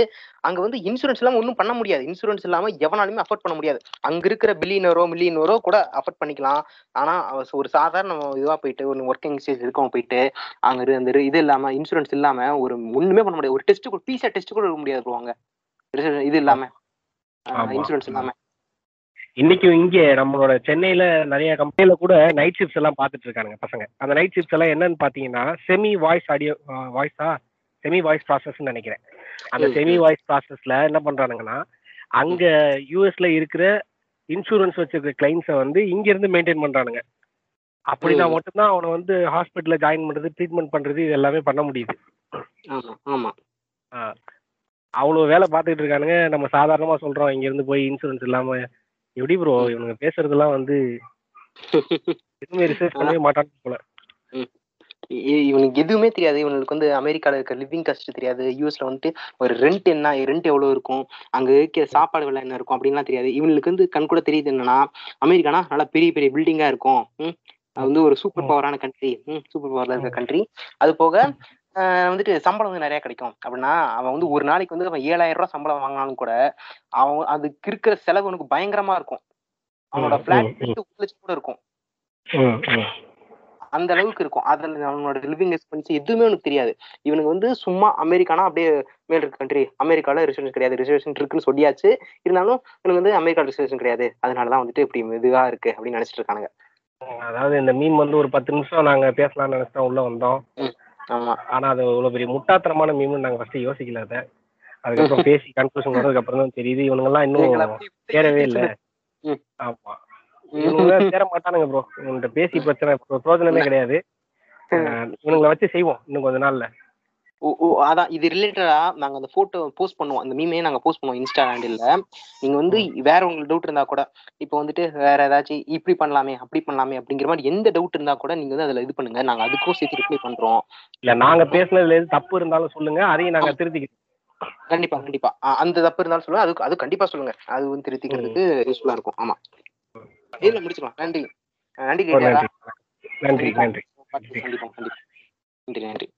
அங்க வந்து இன்சூரன்ஸ் இல்லாம ஒன்றும் பண்ண முடியாது. இன்சூரன்ஸ் இல்லாம எவனாலுமே அஃபோர்ட் பண்ண முடியாது. அங்க இருக்கிற பில்லியனரோ மில்லியனரோ கூட அஃபோர்ட் பண்ணிக்கலாம். ஆனா ஒரு சாதாரண இதுவா போயிட்டு ஒரு ஒர்க்கிங் ஸ்டேஜ் இருக்கவங்க போயிட்டு அங்க அந்த இது இல்லாம இன்சூரன்ஸ் இல்லாம ஒரு ஒண்ணுமே பண்ண முடியாது. ஒரு டெஸ்ட் கூட பிசா டெஸ்ட் கூட எடுக்க முடியாது Reserve- இது இல்லாம. இன்சூரன்ஸ் இல்லாம. இன்னைக்கு இங்கே நம்மளோட சென்னையில நிறைய கம்பெனில கூட நைட் ஷிப்ட்ஸ் எல்லாம் பார்த்துட்டு இருக்கானுங்க பசங்க. அந்த நைட் ஷிப்ட்ஸ் எல்லாம் என்னன்னு பாத்தீங்கன்னா செமி வாய்ஸ் ஆடியோ வாய்ஸா செமி வாய்ஸ் ப்ராசஸ்ன்னு நினைக்கிறேன். அந்த செமி. வாய்ஸ் ப்ராசஸ்ல என்ன பண்றானுங்கன்னா அங்க யூஎஸ்ல இருக்கிற இன்சூரன்ஸ் வச்சிருக்க கிளைண்ட்ஸை வந்து இங்க இருந்து மெயின்டைன் பண்றானுங்க. அப்படின்னா. மட்டும்தான் அவனை வந்து ஹாஸ்பிட்டல்ல ஜாயின் பண்றது ட்ரீட்மெண்ட் பண்றது இது எல்லாமே பண்ண முடியுது. ஆமா ஆமா. அவ்வளோ வேலை பார்த்துக்கிட்டு இருக்கானுங்க. நம்ம சாதாரணமா சொல்றோம். இங்க இருந்து போய் இன்சூரன்ஸ் இல்லாம எப்படி ப்ரோ இவனுங்க பேசுறதெல்லாம் வந்து எதுவுமே ரிசர்ச் பண்ணவே மாட்டான்னு போல. இவனுக்கு எதுவுமே தெரியாது. இவனுக்கு வந்து அமெரிக்கால இருக்க லிவிங் காஸ்ட் தெரியாது. யூஎஸ்ல வந்துட்டு ஒரு ரெண்ட் என்ன ரெண்ட் எவ்வளவு இருக்கும்? அங்க இருக்கிற சாப்பாடு விலை என்ன இருக்கும்? அப்படின்லாம் தெரியாது. இவனுக்கு வந்து கண் கூட தெரியுது என்னன்னா அமெரிக்கானா? நல்லா பெரிய பெரிய பில்டிங்கா இருக்கும். அது வந்து ஒரு சூப்பர் பவரான கண்ட்ரி சூப்பர் பவர்ல இருக்க கண்ட்ரி அது போக வந்துட்டு சம்பளம் வந்து நிறைய கிடைக்கும். அப்படின்னா அவன் வந்து ஒரு நாளைக்கு வந்து அவன் ஏழாயிரம் ரூபாய் சம்பளம் வாங்கினாலும் கூட அவன் அதுக்கு இருக்கிற செலவு உனக்கு பயங்கரமா இருக்கும். அவனோட பிளாட் ஒரு லட்சம் கூட இருக்கும். அந்த அளவுக்கு இருக்கும். அதுல அவனோட லிவிங் எக்ஸ்பென்ஸ் எதுவுமே உனக்கு தெரியாது. இவனுக்கு வந்து சும்மா அமெரிக்கானா அப்படியே மேல் இருக்க கண்ட்ரி அமெரிக்கால ரிசர்வேஷன் கிடையாது. ரிசர்வேஷன் இருக்குன்னு சொல்லியாச்சு. இருந்தாலும் இவனுக்கு வந்து அமெரிக்கா ரிசர்வேஷன் கிடையாது. அதனாலதான் வந்துட்டு இப்படி இதுவா இருக்கு அப்படின்னு நினைச்சிட்டு இருக்கானுங்க. அதாவது இந்த மீம் வந்து ஒரு பத்து நிமிஷம் நாங்க பேசலாம்னு நினைச்சா உள்ள வந்தோம். ஆமா. ஆனா அது இவ்வளவு பெரிய முட்டாத்தனமான மீம்னு நாங்க ஃபர்ஸ்ட் யோசிக்கல அதை. அதுக்கப்புறம் பேசி கன்க்ளூஷன் வந்ததுக்கு அப்புறம் தான் தெரியுது. இவனுங்க எல்லாம் இன்னும் சேரவே இல்ல. ஆமா. இவனுங்க சேர மாட்டானுங்க ப்ரோ இவன்கிட்ட பேசி பிரச்சனை பிரயோஜனமே கிடையாது. இவனுங்களை வச்சு செய்வோம் இன்னும் கொஞ்ச நாள்ல. அதான் இது ரிலேட்டடா நாங்க அந்த போட்டோ போஸ்ட் பண்ணுவோம். அந்த மீமே நாங்க போஸ்ட் பண்ணுவோம் இன்ஸ்டா ஹேண்டில்ல நீங்க வந்து வேற உங்களுக்கு டவுட் இருந்தா கூட இப்போ வந்துட்டு வேற ஏதாச்சும் இப்படி பண்ணலாமே அப்படி பண்ணலாமே அப்படிங்கிற மாதிரி எந்த டவுட் இருந்தா கூட நீங்க வந்து அதுல இது பண்ணுங்க. நாங்க அதுக்கும் சேர்த்து ரிப்ளை பண்றோம். இல்ல நாங்க பேசுனதுல எது தப்பு இருந்தாலும் சொல்லுங்க. அதையும் நாங்க திருத்திக்கிறோம். கண்டிப்பா கண்டிப்பா. அந்த தப்பு இருந்தாலும் சொல்லுங்க. அது அது கண்டிப்பா சொல்லுங்க. அது வந்து திருத்திக்கிறதுக்கு யூஸ்ஃபுல்லா இருக்கும். ஆமா. இல்ல முடிச்சுக்கலாம். நன்றி. நன்றி நன்றி நன்றி. நன்றி நன்றி.